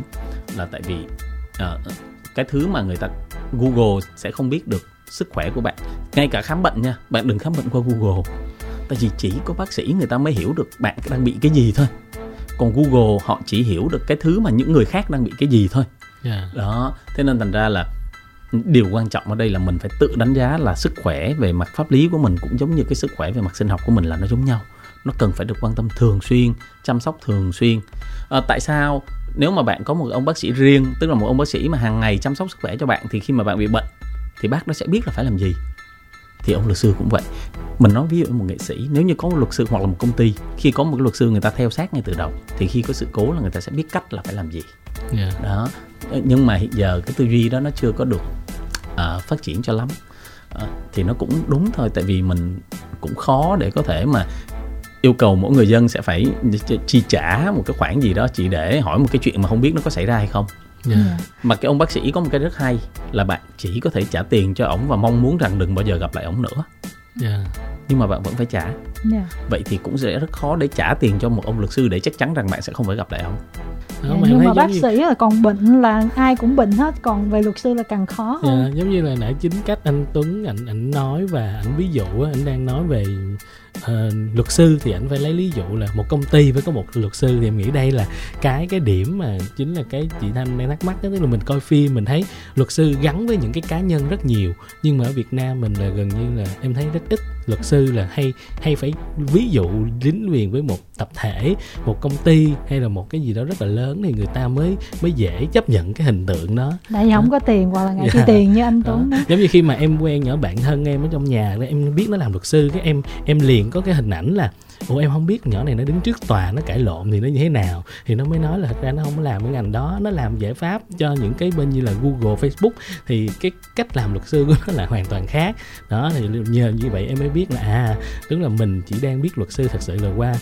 là tại vì uh, cái thứ mà người ta Google sẽ không biết được sức khỏe của bạn. Ngay cả khám bệnh nha bạn đừng khám bệnh qua Google tại vì chỉ có bác sĩ người ta mới hiểu được bạn đang bị cái gì thôi còn Google họ chỉ hiểu được cái thứ mà những người khác đang bị cái gì thôi yeah. Dạ. đó thế nên thành ra là điều quan trọng ở đây là mình phải tự đánh giá là sức khỏe về mặt pháp lý của mình cũng giống như cái sức khỏe về mặt sinh học của mình là nó giống nhau nó cần phải được quan tâm thường xuyên chăm sóc thường xuyên à, tại sao nếu mà bạn có một ông bác sĩ riêng tức là một ông bác sĩ mà hàng ngày chăm sóc sức khỏe cho bạn thì khi mà bạn bị bệnh thì bác nó sẽ biết là phải làm gì thì ông luật sư cũng vậy mình nói ví dụ một nghệ sĩ nếu như có một luật sư hoặc là một công ty khi có một luật sư người ta theo sát ngay từ đầu thì khi có sự cố là người ta sẽ biết cách là phải làm gì yeah. Dạ. đó nhưng mà hiện giờ cái tư duy đó nó chưa có được uh, phát triển cho lắm uh, thì nó cũng đúng thôi tại vì mình cũng khó để có thể mà yêu cầu mỗi người dân sẽ phải chi trả một cái khoản gì đó chỉ để hỏi một cái chuyện mà không biết nó có xảy ra hay không yeah. Dạ. mà cái ông bác sĩ có một cái rất hay là bạn chỉ có thể trả tiền cho ổng và mong muốn rằng đừng bao giờ gặp lại ổng nữa yeah. Dạ. nhưng mà bạn vẫn phải trả yeah. Dạ. vậy thì cũng sẽ rất khó để trả tiền cho một ông luật sư để chắc chắn rằng bạn sẽ không phải gặp lại ông đó, dạ, nhưng mà bác sĩ là còn bệnh là ai cũng bệnh hết còn về luật sư là càng khó hơn dạ, giống như là nãy chính cách anh Tuấn ảnh ảnh nói và ảnh ví dụ anh đang nói về uh, luật sư thì anh phải lấy lý dụ là một công ty với có một luật sư thì em nghĩ đây là cái cái điểm mà chính là cái chị thanh đang thắc mắc đó. Tức là mình coi phim mình thấy luật sư gắn với những cái cá nhân rất nhiều nhưng mà ở việt nam mình là gần như là em thấy rất ít luật sư là hay hay phải ví dụ dính liền với một tập thể một công ty hay là một cái gì đó rất là lớn thì người ta mới mới dễ chấp nhận cái hình tượng đó. Tại vì không có tiền hoặc là ngại yeah. chi tiền như anh tuấn đó. Giống như khi mà em quen nhỏ bạn thân em ở trong nhà em biết nó làm luật sư cái em em liền có cái hình ảnh là ủa, em không biết nhỏ này nó đứng trước tòa, nó cãi lộn thì nó như thế nào? Thì nó mới nói là thật ra nó không có làm cái ngành đó, nó làm giải pháp cho những cái bên như là Google, Facebook. Thì cái cách làm luật sư của nó là hoàn toàn khác. Đó, thì nhờ như vậy em mới biết là à tức là mình chỉ đang biết luật sư thật sự là qua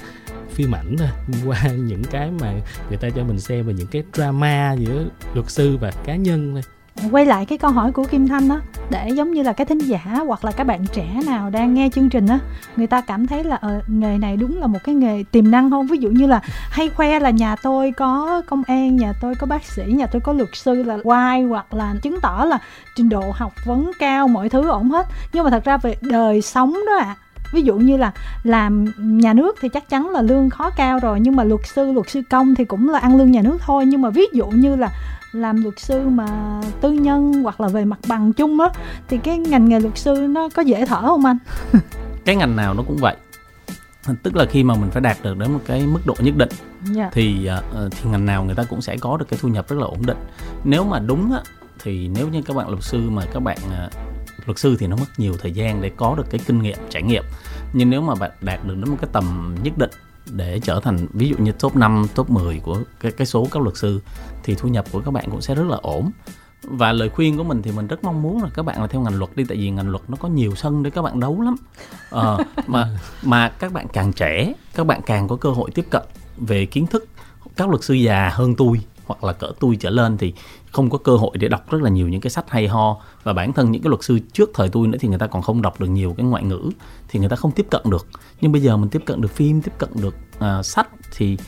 phim ảnh thôi, <laughs> qua những cái mà người ta cho mình xem và những cái drama giữa luật sư và cá nhân thôi quay lại cái câu hỏi của kim thanh đó để giống như là cái thính giả hoặc là các bạn trẻ nào đang nghe chương trình á người ta cảm thấy là ờ, nghề này đúng là một cái nghề tiềm năng không? Ví dụ như là hay khoe là nhà tôi có công an nhà tôi có bác sĩ nhà tôi có luật sư là quay hoặc là chứng tỏ là trình độ học vấn cao mọi thứ ổn hết. Nhưng mà thật ra về đời sống đó ạ à, ví dụ như là làm nhà nước thì chắc chắn là lương khó cao rồi nhưng mà luật sư luật sư công thì cũng là ăn lương nhà nước thôi. Nhưng mà ví dụ như là làm luật sư mà tư nhân hoặc là về mặt bằng chung á thì cái ngành nghề luật sư nó có dễ thở không anh <laughs> cái ngành nào nó cũng vậy tức là khi mà mình phải đạt được đến một cái mức độ nhất định yeah. Dạ. thì uh, thì ngành nào người ta cũng sẽ có được cái thu nhập rất là ổn định nếu mà đúng á thì nếu như các bạn luật sư mà các bạn uh, luật sư thì nó mất nhiều thời gian để có được cái kinh nghiệm trải nghiệm nhưng nếu mà bạn đạt được đến một cái tầm nhất định để trở thành ví dụ như top 5, top 10 của cái cái số các luật sư thì thu nhập của các bạn cũng sẽ rất là ổn. Và lời khuyên của mình thì mình rất mong muốn là các bạn là theo ngành luật đi tại vì ngành luật nó có nhiều sân để các bạn đấu lắm. À, mà <laughs> mà các bạn càng trẻ các bạn càng có cơ hội tiếp cận về kiến thức các luật sư già hơn tôi hoặc là cỡ tôi trở lên thì không có cơ hội để đọc rất là nhiều những cái sách hay ho. Và bản thân những cái luật sư trước thời tôi nữa thì người ta còn không đọc được nhiều cái ngoại ngữ thì người ta không tiếp cận được. Nhưng bây giờ mình tiếp cận được phim tiếp cận được uh, sách thì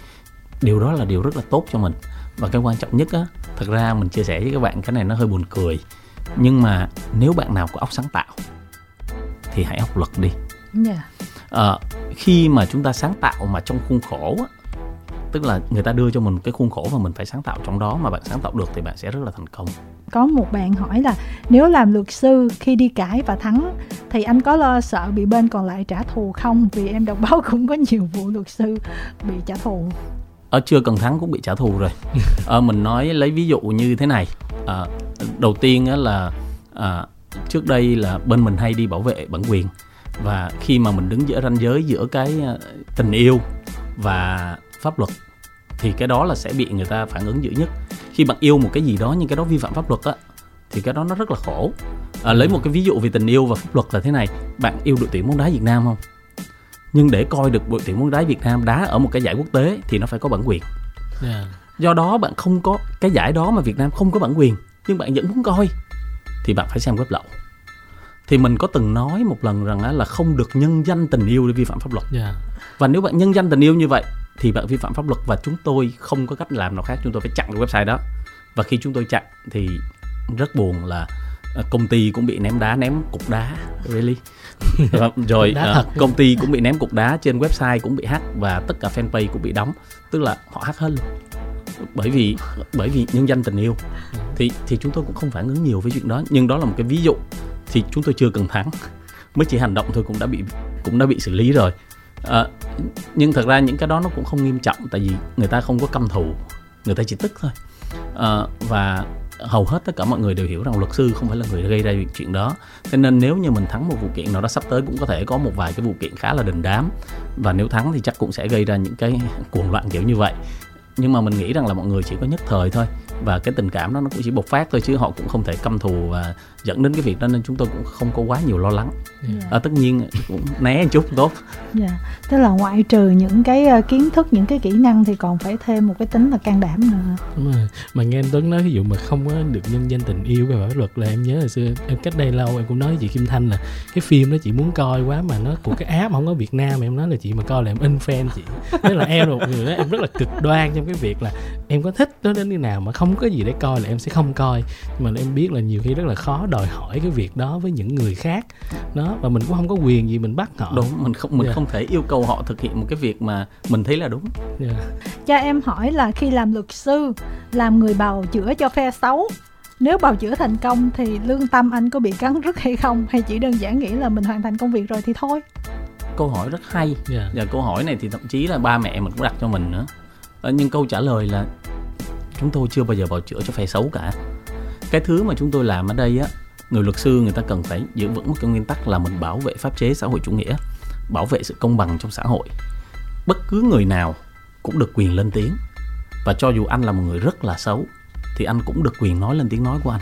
điều đó là điều rất là tốt cho mình và cái quan trọng nhất á thật ra mình chia sẻ với các bạn cái này nó hơi buồn cười nhưng mà nếu bạn nào có óc sáng tạo thì hãy học luật đi yeah. Dạ. uh, khi mà chúng ta sáng tạo mà trong khuôn khổ á, tức là người ta đưa cho mình cái khuôn khổ và mình phải sáng tạo trong đó mà bạn sáng tạo được thì bạn sẽ rất là thành công có một bạn hỏi là nếu làm luật sư khi đi cãi và thắng thì anh có lo sợ bị bên còn lại trả thù không vì em đọc báo <laughs> cũng có nhiều vụ luật sư bị trả thù ở chưa cần thắng cũng bị trả thù rồi. À, <laughs> mình nói lấy ví dụ như thế này. À, đầu tiên á là à, trước đây là bên mình hay đi bảo vệ bản quyền và khi mà mình đứng giữa ranh giới giữa cái tình yêu và pháp luật thì cái đó là sẽ bị người ta phản ứng dữ nhất. Khi bạn yêu một cái gì đó nhưng cái đó vi phạm pháp luật á thì cái đó nó rất là khổ. À, lấy một cái ví dụ về tình yêu và pháp luật là thế này. Bạn yêu đội tuyển bóng đá Việt Nam không nhưng để coi được đội tuyển bóng đá Việt Nam đá ở một cái giải quốc tế thì nó phải có bản quyền. Yeah. do đó bạn không có cái giải đó mà Việt Nam không có bản quyền nhưng bạn vẫn muốn coi thì bạn phải xem web lậu. Thì mình có từng nói một lần rằng là không được nhân danh tình yêu để vi phạm pháp luật. Yeah. và nếu bạn nhân danh tình yêu như vậy thì bạn vi phạm pháp luật và chúng tôi không có cách làm nào khác chúng tôi phải chặn cái website đó. Và khi chúng tôi chặn thì rất buồn là à, công ty cũng bị ném đá ném cục đá really <laughs> rồi uh, công ty cũng bị ném cục đá trên website cũng bị hack và tất cả fanpage cũng bị đóng. Tức là họ hack hết luôn. Bởi vì bởi vì nhân danh tình yêu. Thì thì chúng tôi cũng không phản ứng nhiều với chuyện đó. Nhưng đó là một cái ví dụ thì chúng tôi chưa cần thắng mới chỉ hành động thôi cũng đã bị cũng đã bị xử lý rồi. À, nhưng thật ra những cái đó nó cũng không nghiêm trọng tại vì người ta không có căm thù. Người ta chỉ tức thôi. À, và hầu hết tất cả mọi người đều hiểu rằng luật sư không phải là người gây ra chuyện đó. Thế nên nếu như mình thắng một vụ kiện nào đó sắp tới cũng có thể có một vài cái vụ kiện khá là đình đám. Và nếu thắng thì chắc cũng sẽ gây ra những cái <laughs> cuồng loạn kiểu như vậy. Nhưng mà mình nghĩ rằng là mọi người chỉ có nhất thời thôi. Và cái tình cảm đó nó cũng chỉ bộc phát thôi chứ họ cũng không thể căm thù và dẫn đến cái việc đó nên chúng tôi cũng không có quá nhiều lo lắng yeah. Dạ. à, tất nhiên cũng né một chút tốt yeah. Dạ. tức là ngoại trừ những cái ờ, kiến thức những cái kỹ năng thì còn phải thêm một cái tính là can đảm nữa Đúng rồi. mà nghe anh Tuấn nói ví dụ mà không có được nhân danh tình yêu về pháp luật là em nhớ hồi xưa em cách đây lâu em cũng nói với chị Kim Thanh là cái phim đó chị muốn coi quá mà nó của cái app không có Việt Nam em nói là chị mà coi là em in fan chị tức là em là một người đó em rất là cực đoan trong cái việc là em có thích nó đến như nào mà không có gì để coi là em sẽ không coi nhưng mà em biết là nhiều khi rất là khó đòi hỏi cái việc đó với những người khác đó và mình cũng không có quyền gì mình bắt họ đúng mình không mình yeah. Dạ. không thể yêu cầu họ thực hiện một cái việc mà mình thấy là đúng yeah. Dạ. cha em hỏi là khi làm luật sư làm người bào chữa cho phe xấu nếu bào chữa thành công thì lương tâm anh có bị cắn rứt hay không hay chỉ đơn giản nghĩ là mình hoàn thành công việc rồi thì thôi câu hỏi rất hay yeah. Dạ. và câu hỏi này thì thậm chí là ba mẹ mình cũng đặt cho mình nữa ờ, nhưng câu trả lời là chúng tôi chưa bao giờ bào chữa cho phe xấu cả cái thứ mà chúng tôi làm ở đây á, người luật sư người ta cần phải giữ vững một cái nguyên tắc là mình bảo vệ pháp chế xã hội chủ nghĩa, bảo vệ sự công bằng trong xã hội. Bất cứ người nào cũng được quyền lên tiếng. Và cho dù anh là một người rất là xấu, thì anh cũng được quyền nói lên tiếng nói của anh.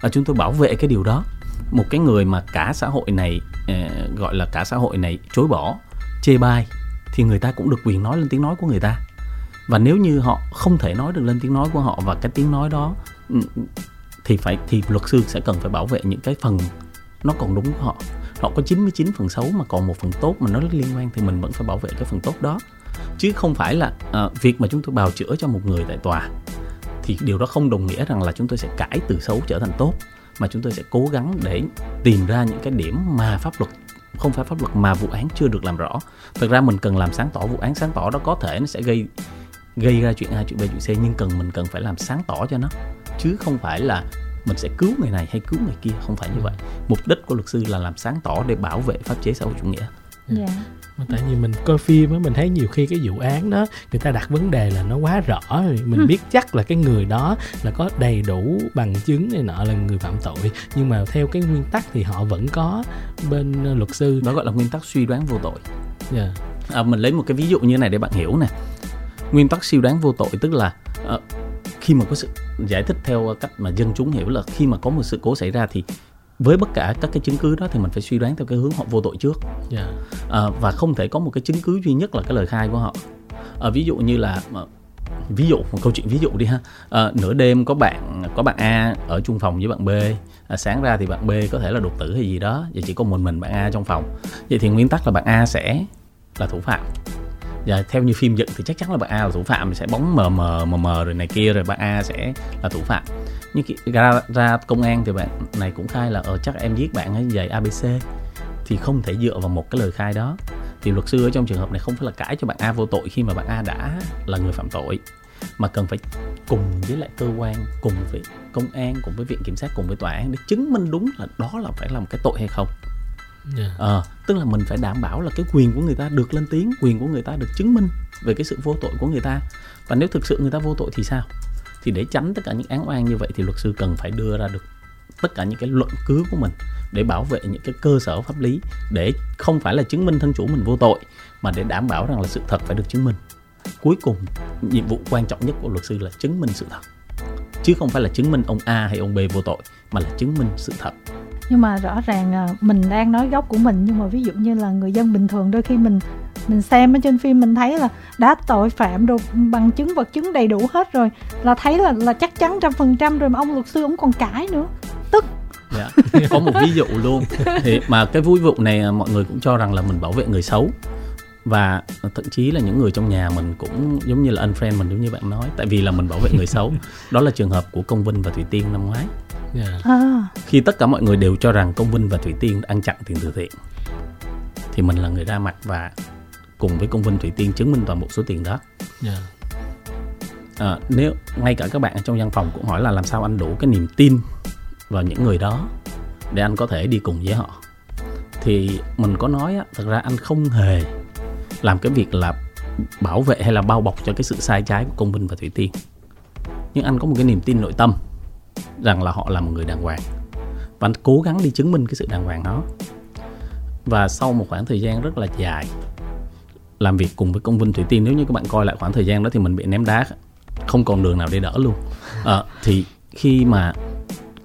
Và chúng tôi bảo vệ cái điều đó. Một cái người mà cả xã hội này ờ, gọi là cả xã hội này chối bỏ, chê bai, thì người ta cũng được quyền nói lên tiếng nói của người ta. Và nếu như họ không thể nói được lên tiếng nói của họ và cái tiếng nói đó ừ, thì phải thì luật sư sẽ cần phải bảo vệ những cái phần nó còn đúng của họ. Họ có 99 phần xấu mà còn một phần tốt mà nó liên quan thì mình vẫn phải bảo vệ cái phần tốt đó. Chứ không phải là uh, việc mà chúng tôi bào chữa cho một người tại tòa thì điều đó không đồng nghĩa rằng là chúng tôi sẽ cải từ xấu trở thành tốt mà chúng tôi sẽ cố gắng để tìm ra những cái điểm mà pháp luật không phải pháp luật mà vụ án chưa được làm rõ. Thực ra mình cần làm sáng tỏ vụ án sáng tỏ đó có thể nó sẽ gây gây ra chuyện A chuyện B chuyện C nhưng cần mình cần phải làm sáng tỏ cho nó chứ không phải là mình sẽ cứu người này hay cứu người kia không phải như vậy mục đích của luật sư là làm sáng tỏ để bảo vệ pháp chế xã hội chủ nghĩa yeah. Dạ tại vì mình coi phim á mình thấy nhiều khi cái vụ án đó người ta đặt vấn đề là nó quá rõ rồi mình ừ. biết chắc là cái người đó là có đầy đủ bằng chứng này nọ là người phạm tội nhưng mà theo cái nguyên tắc thì họ vẫn có bên ờ, luật sư đó gọi là nguyên tắc suy đoán vô tội yeah. Dạ. à, mình lấy một cái ví dụ như này để bạn hiểu nè nguyên tắc suy đoán vô tội tức là uh, khi mà có sự giải thích theo cách mà dân chúng hiểu là khi mà có một sự cố xảy ra thì với bất cả các cái chứng cứ đó thì mình phải suy đoán theo cái hướng họ vô tội trước. Yeah. Dạ. à, và không thể có một cái chứng cứ duy nhất là cái lời khai của họ. À, ví dụ như là ờ, ví dụ một câu chuyện ví dụ đi ha. À, nửa đêm có bạn có bạn A ở chung phòng với bạn B. À, sáng ra thì bạn B có thể là đột tử hay gì đó và chỉ có một mình bạn A trong phòng. Vậy thì nguyên tắc là bạn A sẽ là thủ phạm và theo như phim dựng thì chắc chắn là bạn A là thủ phạm, sẽ bóng mờ mờ mờ mờ rồi này kia rồi bạn A sẽ là thủ phạm. Nhưng ra ra công an thì bạn này cũng khai là ờ chắc em giết bạn ấy vậy abc thì không thể dựa vào một cái lời khai đó. Thì luật sư ở trong trường hợp này không phải là cãi cho bạn A vô tội khi mà bạn A đã là người phạm tội, mà cần phải cùng với lại cơ quan, cùng với công an, cùng với viện kiểm sát, cùng với tòa án để chứng minh đúng là đó là phải là một cái tội hay không yeah. À, tức là mình phải đảm bảo là cái quyền của người ta được lên tiếng quyền của người ta được chứng minh về cái sự vô tội của người ta. Và nếu thực sự người ta vô tội thì sao? Thì để tránh tất cả những án oan như vậy thì luật sư cần phải đưa ra được tất cả những cái luận cứ của mình để bảo vệ những cái cơ sở pháp lý để không phải là chứng minh thân chủ mình vô tội mà để đảm bảo rằng là sự thật phải được chứng minh. Cuối cùng nhiệm vụ quan trọng nhất của luật sư là chứng minh sự thật. Chứ không phải là chứng minh ông A hay ông B vô tội mà là chứng minh sự thật nhưng mà rõ ràng mình đang nói gốc của mình, nhưng mà ví dụ như là người dân bình thường đôi khi mình mình xem ở trên phim mình thấy là đã tội phạm rồi, bằng chứng vật chứng đầy đủ hết rồi, là thấy là là chắc chắn trăm phần trăm rồi mà ông luật sư ông còn cãi nữa. Tức. Dạ. <laughs> có một ví dụ luôn. Thì mà cái vui vụ này à, mọi người cũng cho rằng là mình bảo vệ người xấu và thậm chí là những người trong nhà mình cũng giống như là unfriend mình giống như bạn nói tại vì là mình bảo vệ người xấu <laughs> đó là trường hợp của công vinh và thủy tiên năm ngoái yeah. Dạ. à. khi tất cả mọi người đều cho rằng công vinh và thủy tiên ăn chặn tiền từ thiện thì mình là người ra mặt và cùng với công vinh thủy tiên chứng minh toàn bộ số tiền đó yeah. Dạ. à, nếu ngay cả các bạn trong văn phòng cũng hỏi là làm sao anh đủ cái niềm tin vào những người đó để anh có thể đi cùng với họ thì mình có nói á, thật ra anh không hề làm cái việc là bảo vệ hay là bao bọc cho cái sự sai trái của công vinh và thủy tiên. Nhưng anh có một cái niềm tin nội tâm rằng là họ là một người đàng hoàng. Và anh cố gắng đi chứng minh cái sự đàng hoàng đó. Và sau một khoảng thời gian rất là dài làm việc cùng với công vinh thủy tiên nếu như các bạn coi lại khoảng thời gian đó thì mình bị ném đá không còn đường nào để đỡ luôn. À, thì khi mà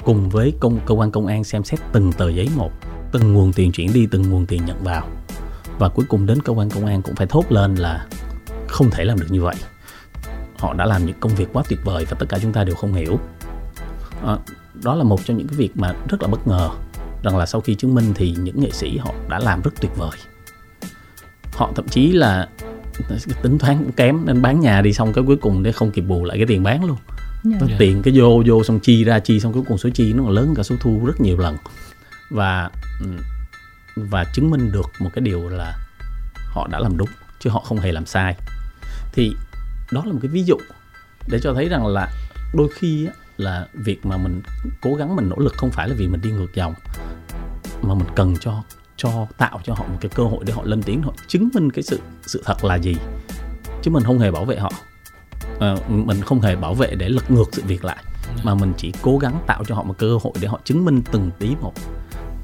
cùng với công cơ quan công an xem xét từng tờ giấy một từng nguồn tiền chuyển đi từng nguồn tiền nhận vào và cuối cùng đến cơ quan công an cũng phải thốt lên là không thể làm được như vậy họ đã làm những công việc quá tuyệt vời và tất cả chúng ta đều không hiểu à, đó là một trong những cái việc mà rất là bất ngờ rằng là sau khi chứng minh thì những nghệ sĩ họ đã làm rất tuyệt vời họ thậm chí là tính toán cũng kém nên bán nhà đi xong cái cuối cùng để không kịp bù lại cái tiền bán luôn yeah. Dạ. tiền cái vô vô xong chi ra chi xong cuối cùng số chi nó còn lớn cả số thu rất nhiều lần và và chứng minh được một cái điều là họ đã làm đúng chứ họ không hề làm sai. Thì đó là một cái ví dụ để cho thấy rằng là đôi khi là việc mà mình cố gắng mình nỗ lực không phải là vì mình đi ngược dòng mà mình cần cho cho tạo cho họ một cái cơ hội để họ lên tiếng họ chứng minh cái sự sự thật là gì. Chứ mình không hề bảo vệ họ. À, mình không hề bảo vệ để lật ngược sự việc lại mà mình chỉ cố gắng tạo cho họ một cơ hội để họ chứng minh từng tí một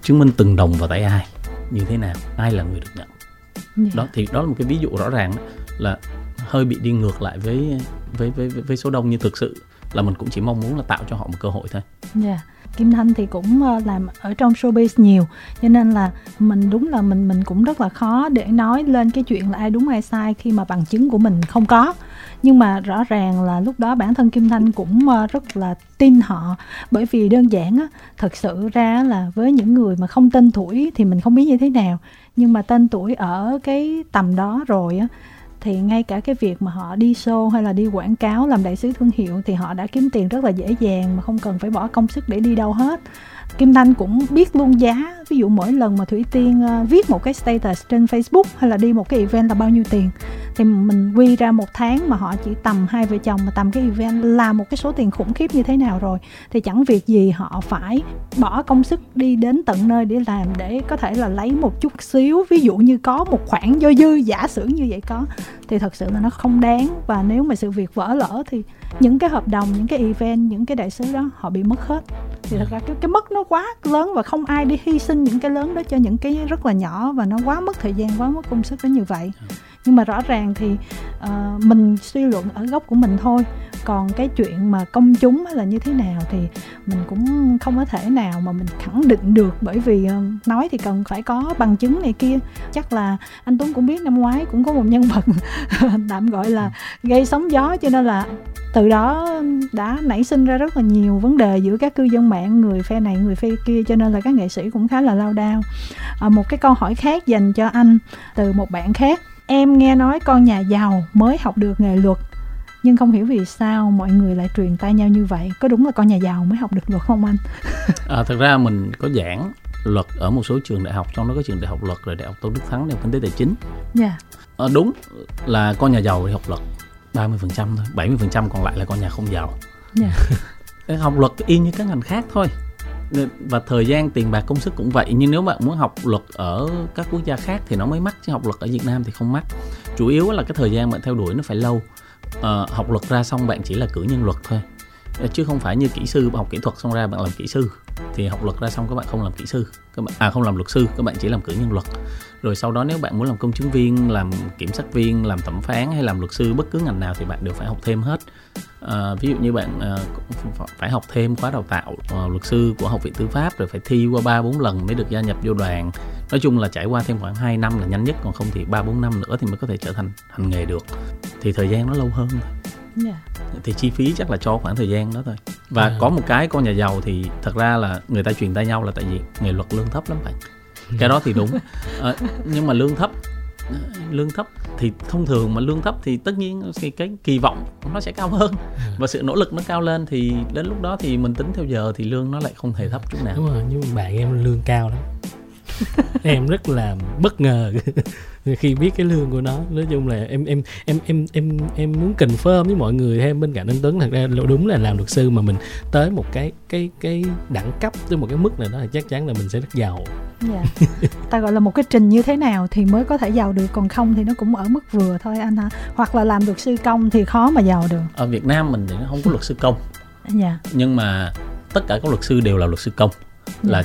chứng minh từng đồng vào tay ai như thế nào ai là người được nhận yeah. Dạ. đó thì đó là một cái ví dụ rõ ràng là hơi bị đi ngược lại với với với với số đông như thực sự là mình cũng chỉ mong muốn là tạo cho họ một cơ hội thôi. Dạ. Yeah. Kim Thanh thì cũng ờ, làm ở trong showbiz nhiều cho nên là mình đúng là mình mình cũng rất là khó để nói lên cái chuyện là ai đúng ai sai khi mà bằng chứng của mình không có nhưng mà rõ ràng là lúc đó bản thân Kim Thanh cũng ờ, rất là tin họ. Bởi vì đơn giản á, thật sự ra là với những người mà không tên tuổi thì mình không biết như thế nào. Nhưng mà tên tuổi ở cái tầm đó rồi á, thì ngay cả cái việc mà họ đi show hay là đi quảng cáo làm đại sứ thương hiệu thì họ đã kiếm tiền rất là dễ dàng mà không cần phải bỏ công sức để đi đâu hết. Kim Thanh cũng biết luôn giá. Ví dụ mỗi lần mà Thủy Tiên ờ, viết một cái status trên Facebook hay là đi một cái event là bao nhiêu tiền, thì mình quy ra một tháng mà họ chỉ tầm hai vợ chồng mà tầm cái event là một cái số tiền khủng khiếp như thế nào rồi, thì chẳng việc gì họ phải bỏ công sức đi đến tận nơi để làm để có thể là lấy một chút xíu. Ví dụ như có một khoản dư dư, giả sử như vậy có thì thật sự là nó không đáng. Và nếu mà sự việc vỡ lỡ thì những cái hợp đồng những cái event những cái đại sứ đó họ bị mất hết. Thì thật ra cái, cái mất nó quá lớn và không ai đi hy sinh những cái lớn đó cho những cái rất là nhỏ. Và nó quá mất thời gian quá mất công sức đến như vậy. Ừ nhưng mà rõ ràng thì uh, mình suy luận ở góc của mình thôi. Còn cái chuyện mà công chúng là như thế nào thì mình cũng không có thể nào mà mình khẳng định được. Bởi vì uh, nói thì cần phải có bằng chứng này kia. Chắc là anh Tuấn cũng biết năm ngoái cũng có một nhân vật <laughs> tạm gọi là gây sóng gió cho nên là từ đó đã nảy sinh ra rất là nhiều vấn đề giữa các cư dân mạng người phe này người phe kia cho nên là các nghệ sĩ cũng khá là lao đao. À, một cái câu hỏi khác dành cho anh từ một bạn khác em nghe nói con nhà giàu mới học được nghề luật nhưng không hiểu vì sao mọi người lại truyền tay nhau như vậy có đúng là con nhà giàu mới học được luật không anh <laughs> à, thật ra mình có giảng luật ở một số trường đại học trong đó có trường đại học luật rồi đại học tôn đức thắng đại học kinh tế tài chính dạ yeah. à, đúng là con nhà giàu đi học luật 30% thôi 70% còn lại là con nhà không giàu yeah. Dạ. <laughs> học luật y như các ngành khác thôi và thời gian tiền bạc công sức cũng vậy. Nhưng nếu bạn muốn học luật ở các quốc gia khác thì nó mới mắc chứ học luật ở Việt Nam thì không mắc. Chủ yếu là cái thời gian bạn theo đuổi nó phải lâu. À, học luật ra xong bạn chỉ là cử nhân luật thôi. Ờ, chứ không phải như kỹ sư học kỹ thuật xong ra bạn làm kỹ sư. Thì học luật ra xong các bạn không làm kỹ sư. Các bạn à không làm luật sư các bạn chỉ làm cử nhân luật. Rồi sau đó nếu bạn muốn làm công chứng viên làm kiểm sát viên làm thẩm phán hay làm luật sư bất cứ ngành nào thì bạn đều phải học thêm hết à, ví dụ như bạn à, phải học thêm khóa đào tạo à, luật sư của học viện tư pháp rồi phải thi qua ba bốn lần mới được gia nhập vô đoàn nói chung là trải qua thêm khoảng 2 năm là nhanh nhất còn không thì ba bốn năm nữa thì mới có thể trở thành hành nghề được thì thời gian nó lâu hơn thôi yeah. Dạ. thì chi phí chắc là cho khoảng thời gian đó thôi và yeah. có một cái con nhà giàu thì thật ra là người ta truyền tay nhau là tại vì nghề luật lương thấp lắm bạn cái đó thì đúng à, <laughs> nhưng mà lương thấp lương thấp thì thông thường mà lương thấp thì tất nhiên cái, cái kỳ vọng nó sẽ cao hơn. Ừ. và sự nỗ lực nó cao lên thì đến lúc đó thì mình tính theo giờ thì lương nó lại không thể thấp chút nào. Đúng rồi nhưng bạn em lương cao lắm <laughs> em rất là bất ngờ <laughs> khi biết cái lương của nó nói chung là em em em em em em muốn confirm với mọi người thêm bên cạnh anh Tuấn thật ra đúng là làm luật sư mà mình tới một cái cái cái đẳng cấp tới một cái mức này đó là chắc chắn là mình sẽ rất giàu dạ. <laughs> ta gọi là một cái trình như thế nào thì mới có thể giàu được còn không thì nó cũng ở mức vừa thôi anh ha hoặc là làm luật sư công thì khó mà giàu được ở Việt Nam mình thì nó không có luật sư công dạ. nhưng mà tất cả các luật sư đều là luật sư công dạ.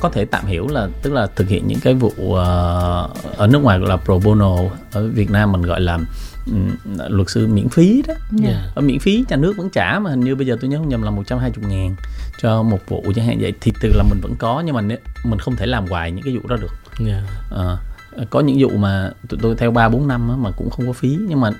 Có thể tạm hiểu là tức là thực hiện những cái vụ uh, ở nước ngoài gọi là pro bono ở Việt Nam mình gọi là um, luật sư miễn phí đó yeah. Dạ. ở miễn phí nhà nước vẫn trả mà hình như bây giờ tôi nhớ không nhầm là 120 ngàn cho một vụ chẳng hạn vậy thì từ là mình vẫn có nhưng mà mình không thể làm hoài những cái vụ đó được yeah. Dạ. uh, ờ, có những vụ mà tụi tôi theo ba bốn năm mà cũng không có phí nhưng mà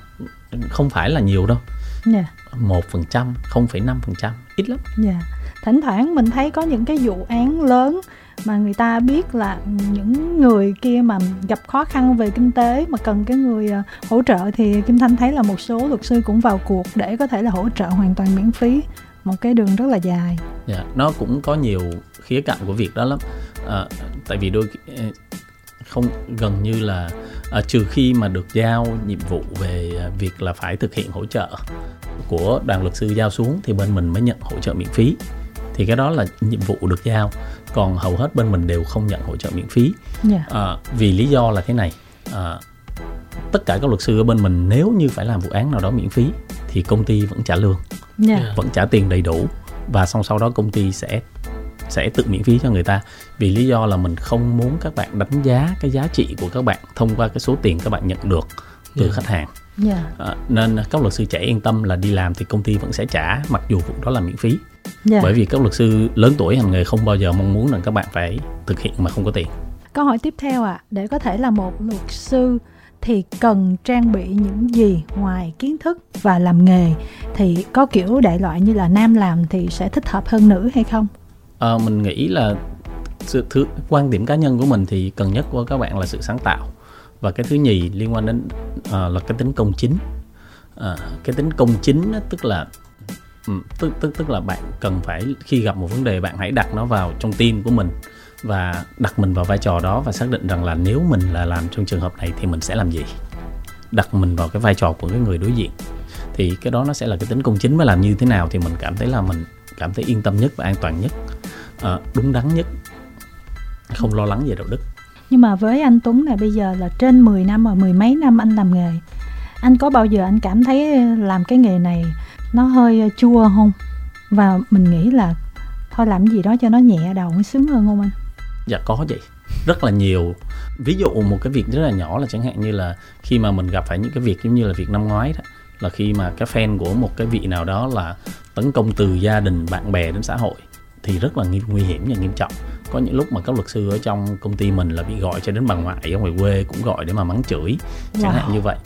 không phải là nhiều đâu dạ. một phần trăm không phẩy năm phần trăm ít lắm yeah thỉnh thoảng mình thấy có những cái vụ án lớn mà người ta biết là những người kia mà gặp khó khăn về kinh tế mà cần cái người ờ, hỗ trợ thì kim thanh thấy là một số luật sư cũng vào cuộc để có thể là hỗ trợ hoàn toàn miễn phí một cái đường rất là dài. Dạ yeah, nó cũng có nhiều khía cạnh của việc đó lắm. À, tại vì đôi ờ, không gần như là à, trừ khi mà được giao nhiệm vụ về việc là phải thực hiện hỗ trợ của đoàn luật sư giao xuống thì bên mình mới nhận hỗ trợ miễn phí thì cái đó là nhiệm vụ được giao còn hầu hết bên mình đều không nhận hỗ trợ miễn phí yeah. Dạ. à, vì lý do là thế này à, tất cả các luật sư ở bên mình nếu như phải làm vụ án nào đó miễn phí thì công ty vẫn trả lương yeah. Dạ. vẫn trả tiền đầy đủ và xong sau đó công ty sẽ sẽ tự miễn phí cho người ta vì lý do là mình không muốn các bạn đánh giá cái giá trị của các bạn thông qua cái số tiền các bạn nhận được từ yeah. khách hàng yeah. à, nên các luật sư trẻ yên tâm là đi làm thì công ty vẫn sẽ trả mặc dù vụ đó là miễn phí yeah. bởi vì các luật sư lớn tuổi hành nghề không bao giờ mong muốn rằng các bạn phải thực hiện mà không có tiền. Câu hỏi tiếp theo ạ à, để có thể là một luật sư thì cần trang bị những gì ngoài kiến thức và làm nghề? Thì có kiểu đại loại như là nam làm thì sẽ thích hợp hơn nữ hay không? À, mình nghĩ là sự thứ quan điểm cá nhân của mình thì cần nhất của các bạn là sự sáng tạo. Và cái thứ nhì liên quan đến uh, là cái tính công chính. Uh, cái tính công chính đó, tức là Ừ, tức tức tức là bạn cần phải khi gặp một vấn đề bạn hãy đặt nó vào trong tim của mình và đặt mình vào vai trò đó và xác định rằng là nếu mình là làm trong trường hợp này thì mình sẽ làm gì? Đặt mình vào cái vai trò của cái người đối diện thì cái đó nó sẽ là cái tính công chính và làm như thế nào thì mình cảm thấy là mình cảm thấy yên tâm nhất và an toàn nhất à, đúng đắn nhất không lo lắng về đạo đức. Nhưng mà với anh Tuấn này bây giờ là trên 10 năm rồi mười mấy năm anh làm nghề anh có bao giờ anh cảm thấy làm cái nghề này nó hơi chua không? Và mình nghĩ là thôi làm gì đó cho nó nhẹ đầu nó sướng hơn không anh? Dạ có vậy rất là nhiều. Ví dụ một cái việc rất là nhỏ là chẳng hạn như là khi mà mình gặp phải những cái việc giống như là việc năm ngoái đó là khi mà cái fan của một cái vị nào đó là tấn công từ gia đình bạn bè đến xã hội thì rất là nguy, nguy hiểm và nghiêm trọng. Có những lúc mà các luật sư ở trong công ty mình là bị gọi cho đến bà ngoại ở ngoài quê cũng gọi để mà mắng chửi chẳng wow. hạn như vậy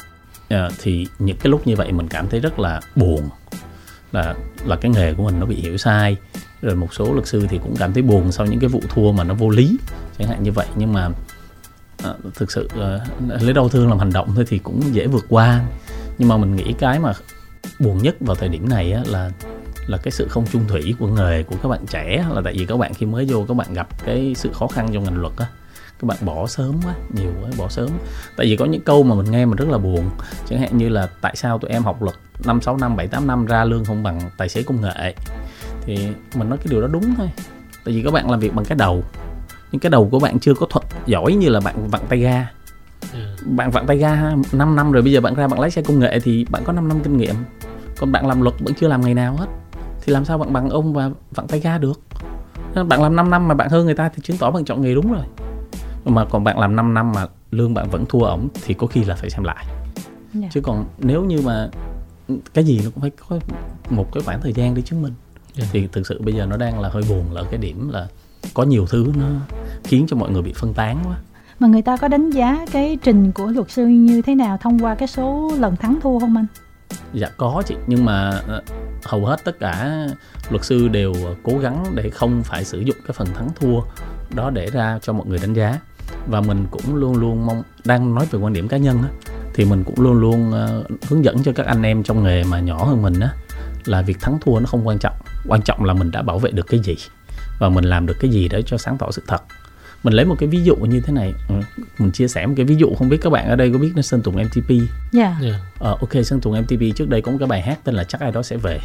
à, thì những cái lúc như vậy mình cảm thấy rất là buồn. Là là cái nghề của mình nó bị hiểu sai. Rồi một số luật sư thì cũng cảm thấy buồn sau những cái vụ thua mà nó vô lý. Chẳng hạn như vậy. Nhưng mà à, thực sự à, lấy đau thương làm hành động thôi thì cũng dễ vượt qua. Nhưng mà mình nghĩ cái mà buồn nhất vào thời điểm này á, là là cái sự không chung thủy của nghề của các bạn trẻ. Là tại vì các bạn khi mới vô các bạn gặp cái sự khó khăn trong ngành luật á các bạn bỏ sớm quá nhiều quá bỏ sớm. Tại vì có những câu mà mình nghe mình rất là buồn. Chẳng hạn như là tại sao tụi em học luật năm sáu năm bảy tám năm ra lương không bằng tài xế công nghệ? Thì mình nói cái điều đó đúng thôi. Tại vì các bạn làm việc bằng cái đầu. Nhưng cái đầu của bạn chưa có thuận giỏi như là bạn vặn tay ga. Ừ. bạn vặn tay ga 5 năm rồi bây giờ bạn ra bạn lái xe công nghệ thì bạn có 5 năm kinh nghiệm. Còn bạn làm luật vẫn chưa làm ngày nào hết. Thì làm sao bạn bằng ông và vặn tay ga được? Bạn làm 5 năm mà bạn hơn người ta thì chứng tỏ bạn chọn nghề đúng rồi mà còn bạn làm 5 năm mà lương bạn vẫn thua ổng thì có khi là phải xem lại yeah. Dạ. chứ còn nếu như mà cái gì nó cũng phải có một cái khoảng thời gian để chứng minh yeah. Dạ. thì thực sự bây giờ nó đang là hơi buồn là cái điểm là có nhiều thứ nó khiến cho mọi người bị phân tán quá mà người ta có đánh giá cái trình của luật sư như thế nào thông qua cái số lần thắng thua không anh dạ có chị nhưng mà ờ, hầu hết tất cả luật sư đều cố gắng để không phải sử dụng cái phần thắng thua đó để ra cho mọi người đánh giá và mình cũng luôn luôn mong đang nói về quan điểm cá nhân á thì mình cũng luôn luôn uh, hướng dẫn cho các anh em trong nghề mà nhỏ hơn mình á là việc thắng thua nó không quan trọng. Quan trọng là mình đã bảo vệ được cái gì và mình làm được cái gì để cho sáng tỏ sự thật. Mình lấy một cái ví dụ như thế này. Ừ, mình chia sẻ một cái ví dụ không biết các bạn ở đây có biết nó sơn tùng mtp yeah. yeah. Ờ, ok sơn tùng mtp trước đây có một cái bài hát tên là chắc ai đó sẽ về.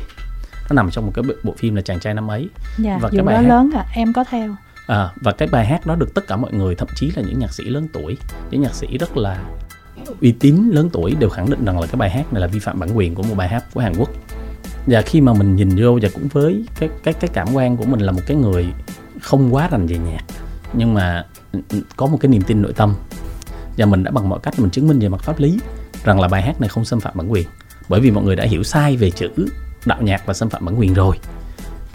Nó nằm trong một cái bộ phim là chàng trai năm ấy. Yeah, và cái bài đó hát lớn à em có theo à, và cái bài hát đó được tất cả mọi người thậm chí là những nhạc sĩ lớn tuổi những nhạc sĩ rất là uy tín lớn tuổi đều khẳng định rằng là cái bài hát này là vi phạm bản quyền của một bài hát của Hàn Quốc. Và khi mà mình nhìn vô và cũng với cái cái cái cảm quan của mình là một cái người không quá rành về nhạc nhưng mà ừ, ừ, có một cái niềm tin nội tâm. Và mình đã bằng mọi cách mình chứng minh về mặt pháp lý rằng là bài hát này không xâm phạm bản quyền. Bởi vì mọi người đã hiểu sai về chữ đạo nhạc và xâm phạm bản quyền rồi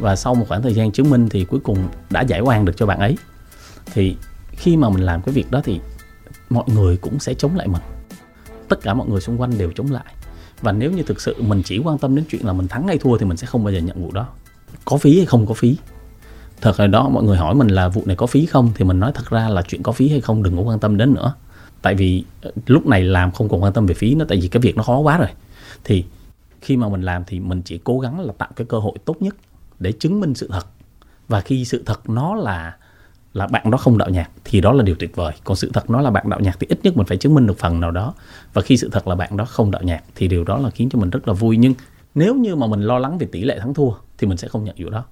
và sau một khoảng thời gian chứng minh thì cuối cùng đã giải oan được cho bạn ấy. Thì khi mà mình làm cái việc đó thì mọi người cũng sẽ chống lại mình. Tất cả mọi người xung quanh đều chống lại. Và nếu như thực sự mình chỉ quan tâm đến chuyện là mình thắng hay thua thì mình sẽ không bao giờ nhận vụ đó. Có phí hay không có phí? Thật là đó, mọi người hỏi mình là vụ này có phí không? Thì mình nói thật ra là chuyện có phí hay không đừng có quan tâm đến nữa. Tại vì ờ, lúc này làm không còn quan tâm về phí nữa, tại vì cái việc nó khó quá rồi. Thì khi mà mình làm thì mình chỉ cố gắng là tạo cái cơ hội tốt nhất để chứng minh sự thật. Và khi sự thật nó là là bạn đó không đạo nhạc thì đó là điều tuyệt vời. Còn sự thật nó là bạn đạo nhạc thì ít nhất mình phải chứng minh được phần nào đó. Và khi sự thật là bạn đó không đạo nhạc thì điều đó là khiến cho mình rất là vui. Nhưng nếu như mà mình lo lắng về tỷ lệ thắng thua thì mình sẽ không nhận vụ đó.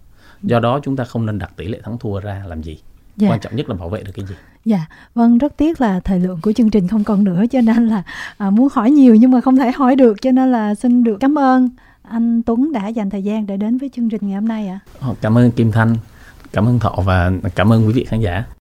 Do đó chúng ta không nên đặt tỷ lệ thắng thua ra làm gì. Dạ. quan trọng nhất là bảo vệ được cái gì. Dạ vâng rất tiếc là thời lượng của chương trình không còn nữa cho nên là à, muốn hỏi nhiều nhưng mà không thể hỏi được cho nên là xin được cảm ơn anh Tuấn đã dành thời gian để đến với chương trình ngày hôm nay ạ. À. Cảm ơn Kim Thanh, cảm ơn Thọ và cảm ơn quý vị khán giả.